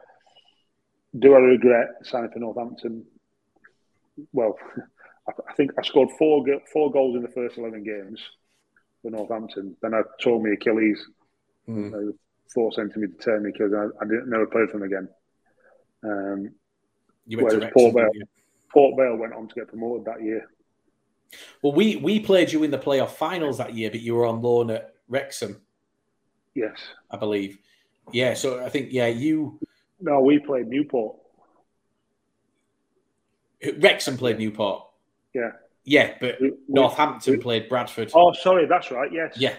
do I regret signing for Northampton? Well, I, I think I scored four four goals in the first eleven games for Northampton. Then I tore my Achilles, Mm. uh, four centimetre tear my Achilles. I, I didn't never play for them again. Um, You went to Whereas Port Vale-? Port Vale went on to get promoted that year. Well, we we played you in the playoff finals that year, but you were on loan at Wrexham, Yes. I believe. Yeah, so I think yeah, you No, we played Newport. Wrexham played Newport. Yeah. Yeah, but We- Northampton we- played Bradford. Oh, sorry, that's right. Yes. Yeah,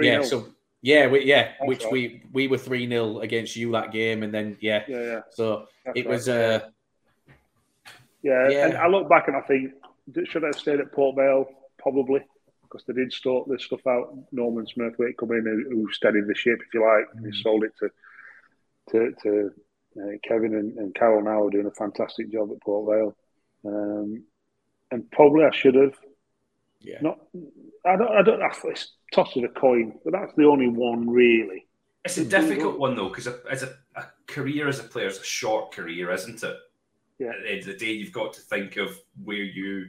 yeah, so yeah, we, yeah, That's which right. we we were three 0 against you that game, and then yeah, yeah, yeah. So That's it right. was. Uh, yeah, yeah, and I look back and I think should I have stayed at Port Vale? Probably because they did sort this stuff out. Norman Smurthwaite come in who, who steadied the ship, if you like, mm. and he sold it to to, to uh, Kevin and, and Carol now are doing a fantastic job at Port Vale. Um, and probably I should have. Yeah. Not. I don't. I don't. It's toss of a coin, but that's the only one really. It's a difficult one though, because as a, a, career as a player is a short career, isn't it? Yeah. At the end of the day, you've got to think of where you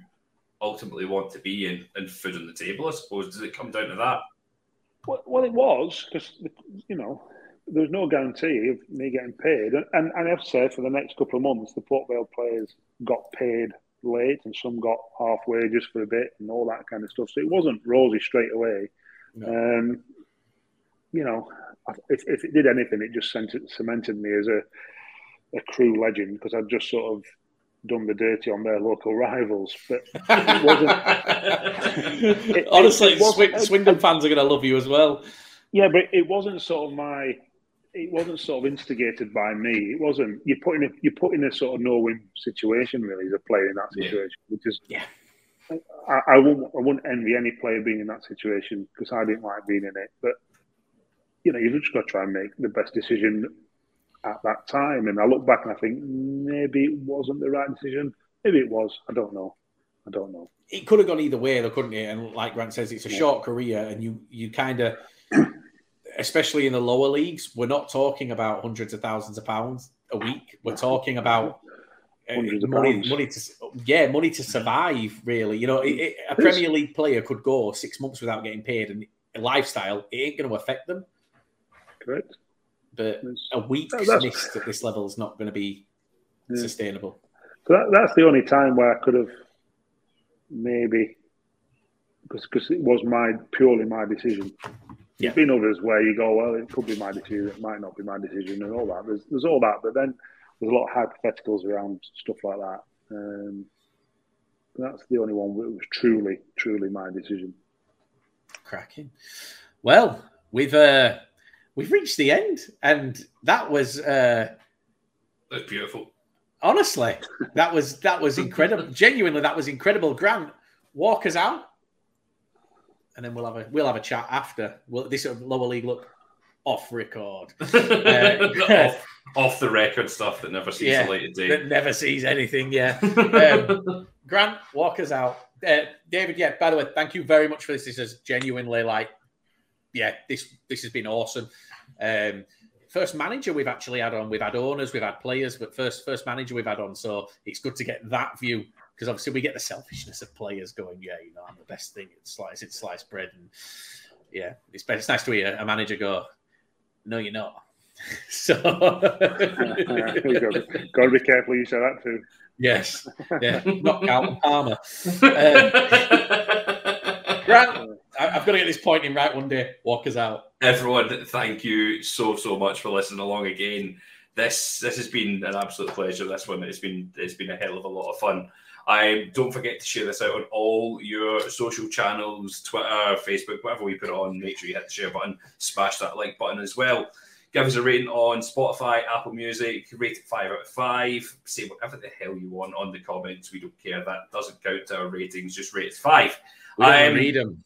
ultimately want to be and, and food on the table. I suppose. Does it come down to that? Well, well it was because you know there was no guarantee of me getting paid, and, and, and I have to say for the next couple of months, the Port Vale players got paid late, and some got half wages for a bit, and all that kind of stuff. So it wasn't rosy straight away. No. Um, you know, if, if it did anything, it just cemented me as a a Crewe legend because I've just sort of done the dirty on their local rivals. But it wasn't. it, Honestly, it, it wasn't, Swindon fans are going to love you as well. Yeah, but it wasn't sort of my. It wasn't sort of instigated by me. It wasn't. You're putting a, you're put in a sort of no-win situation really as a player in that situation, yeah. which is yeah. I, I wouldn't I wouldn't envy any player being in that situation because I didn't like being in it. But you know, you've just got to try and make the best decision at that time. And I look back and I think maybe it wasn't the right decision. Maybe it was. I don't know. I don't know. It could have gone either way, though, couldn't it? And like Grant says, it's a yeah. short career, and you you kind of, especially in the lower leagues, we're not talking about hundreds of thousands of pounds a week. We're talking about uh, money, money to yeah, money to survive. Really, you know, it, it, a Premier League player could go six months without getting paid, and lifestyle it ain't going to affect them. Correct. But a week missed at this level is not going to be yeah. sustainable. So that, that's the only time where I could have maybe because because it was my purely my decision. Yeah. There's been others where you go, well, it could be my decision, it might not be my decision, and all that. There's there's all that, but then there's a lot of hypotheticals around stuff like that. Um, that's the only one that was truly, truly my decision. Cracking. Well, we've uh, we've reached the end, and that was uh, that's beautiful. Honestly, that was that was incredible. Genuinely, that was incredible. Grant, walk us out, and then we'll have a we'll have a chat after. Will this lower league look off record, uh, off, off, the record stuff that never sees yeah, the light of day. That never sees anything. Yeah. Um, Grant, walk us out. Uh, David, yeah. By the way, thank you very much for this. This is genuinely like, yeah, this this has been awesome. Um, first manager we've actually had on. We've had owners, we've had players, but first first manager we've had on. So it's good to get that view because obviously we get the selfishness of players going, yeah, you know, I'm the best thing. It's slice, it's sliced bread, and yeah, it's it's nice to hear a manager go, no, you're not. so got, to, got to be careful you say that too. Yes, yeah, knock out Palmer. Um, Grant, I've got to get this point in right one day. Walk us out. Everyone, thank you so so much for listening along again. This this has been an absolute pleasure. This one it's been it's been a hell of a lot of fun. I don't forget to share this out on all your social channels, Twitter, Facebook, whatever we put on. Make sure you hit the share button, smash that like button as well. Give us a rating on Spotify, Apple Music, rate it five out of five. Say whatever the hell you want on the comments. We don't care. That doesn't count to our ratings. Just rate it five. We don't um, read them.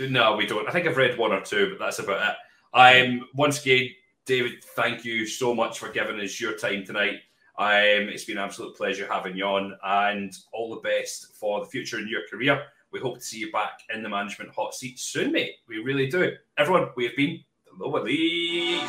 No, we don't. I think I've read one or two, but that's about it. I'm once again, David. Thank you so much for giving us your time tonight. Um, it's been an absolute pleasure having you on, and all the best for the future in your career. We hope to see you back in the management hot seat soon, mate. We really do. Everyone, we have been the Lower League.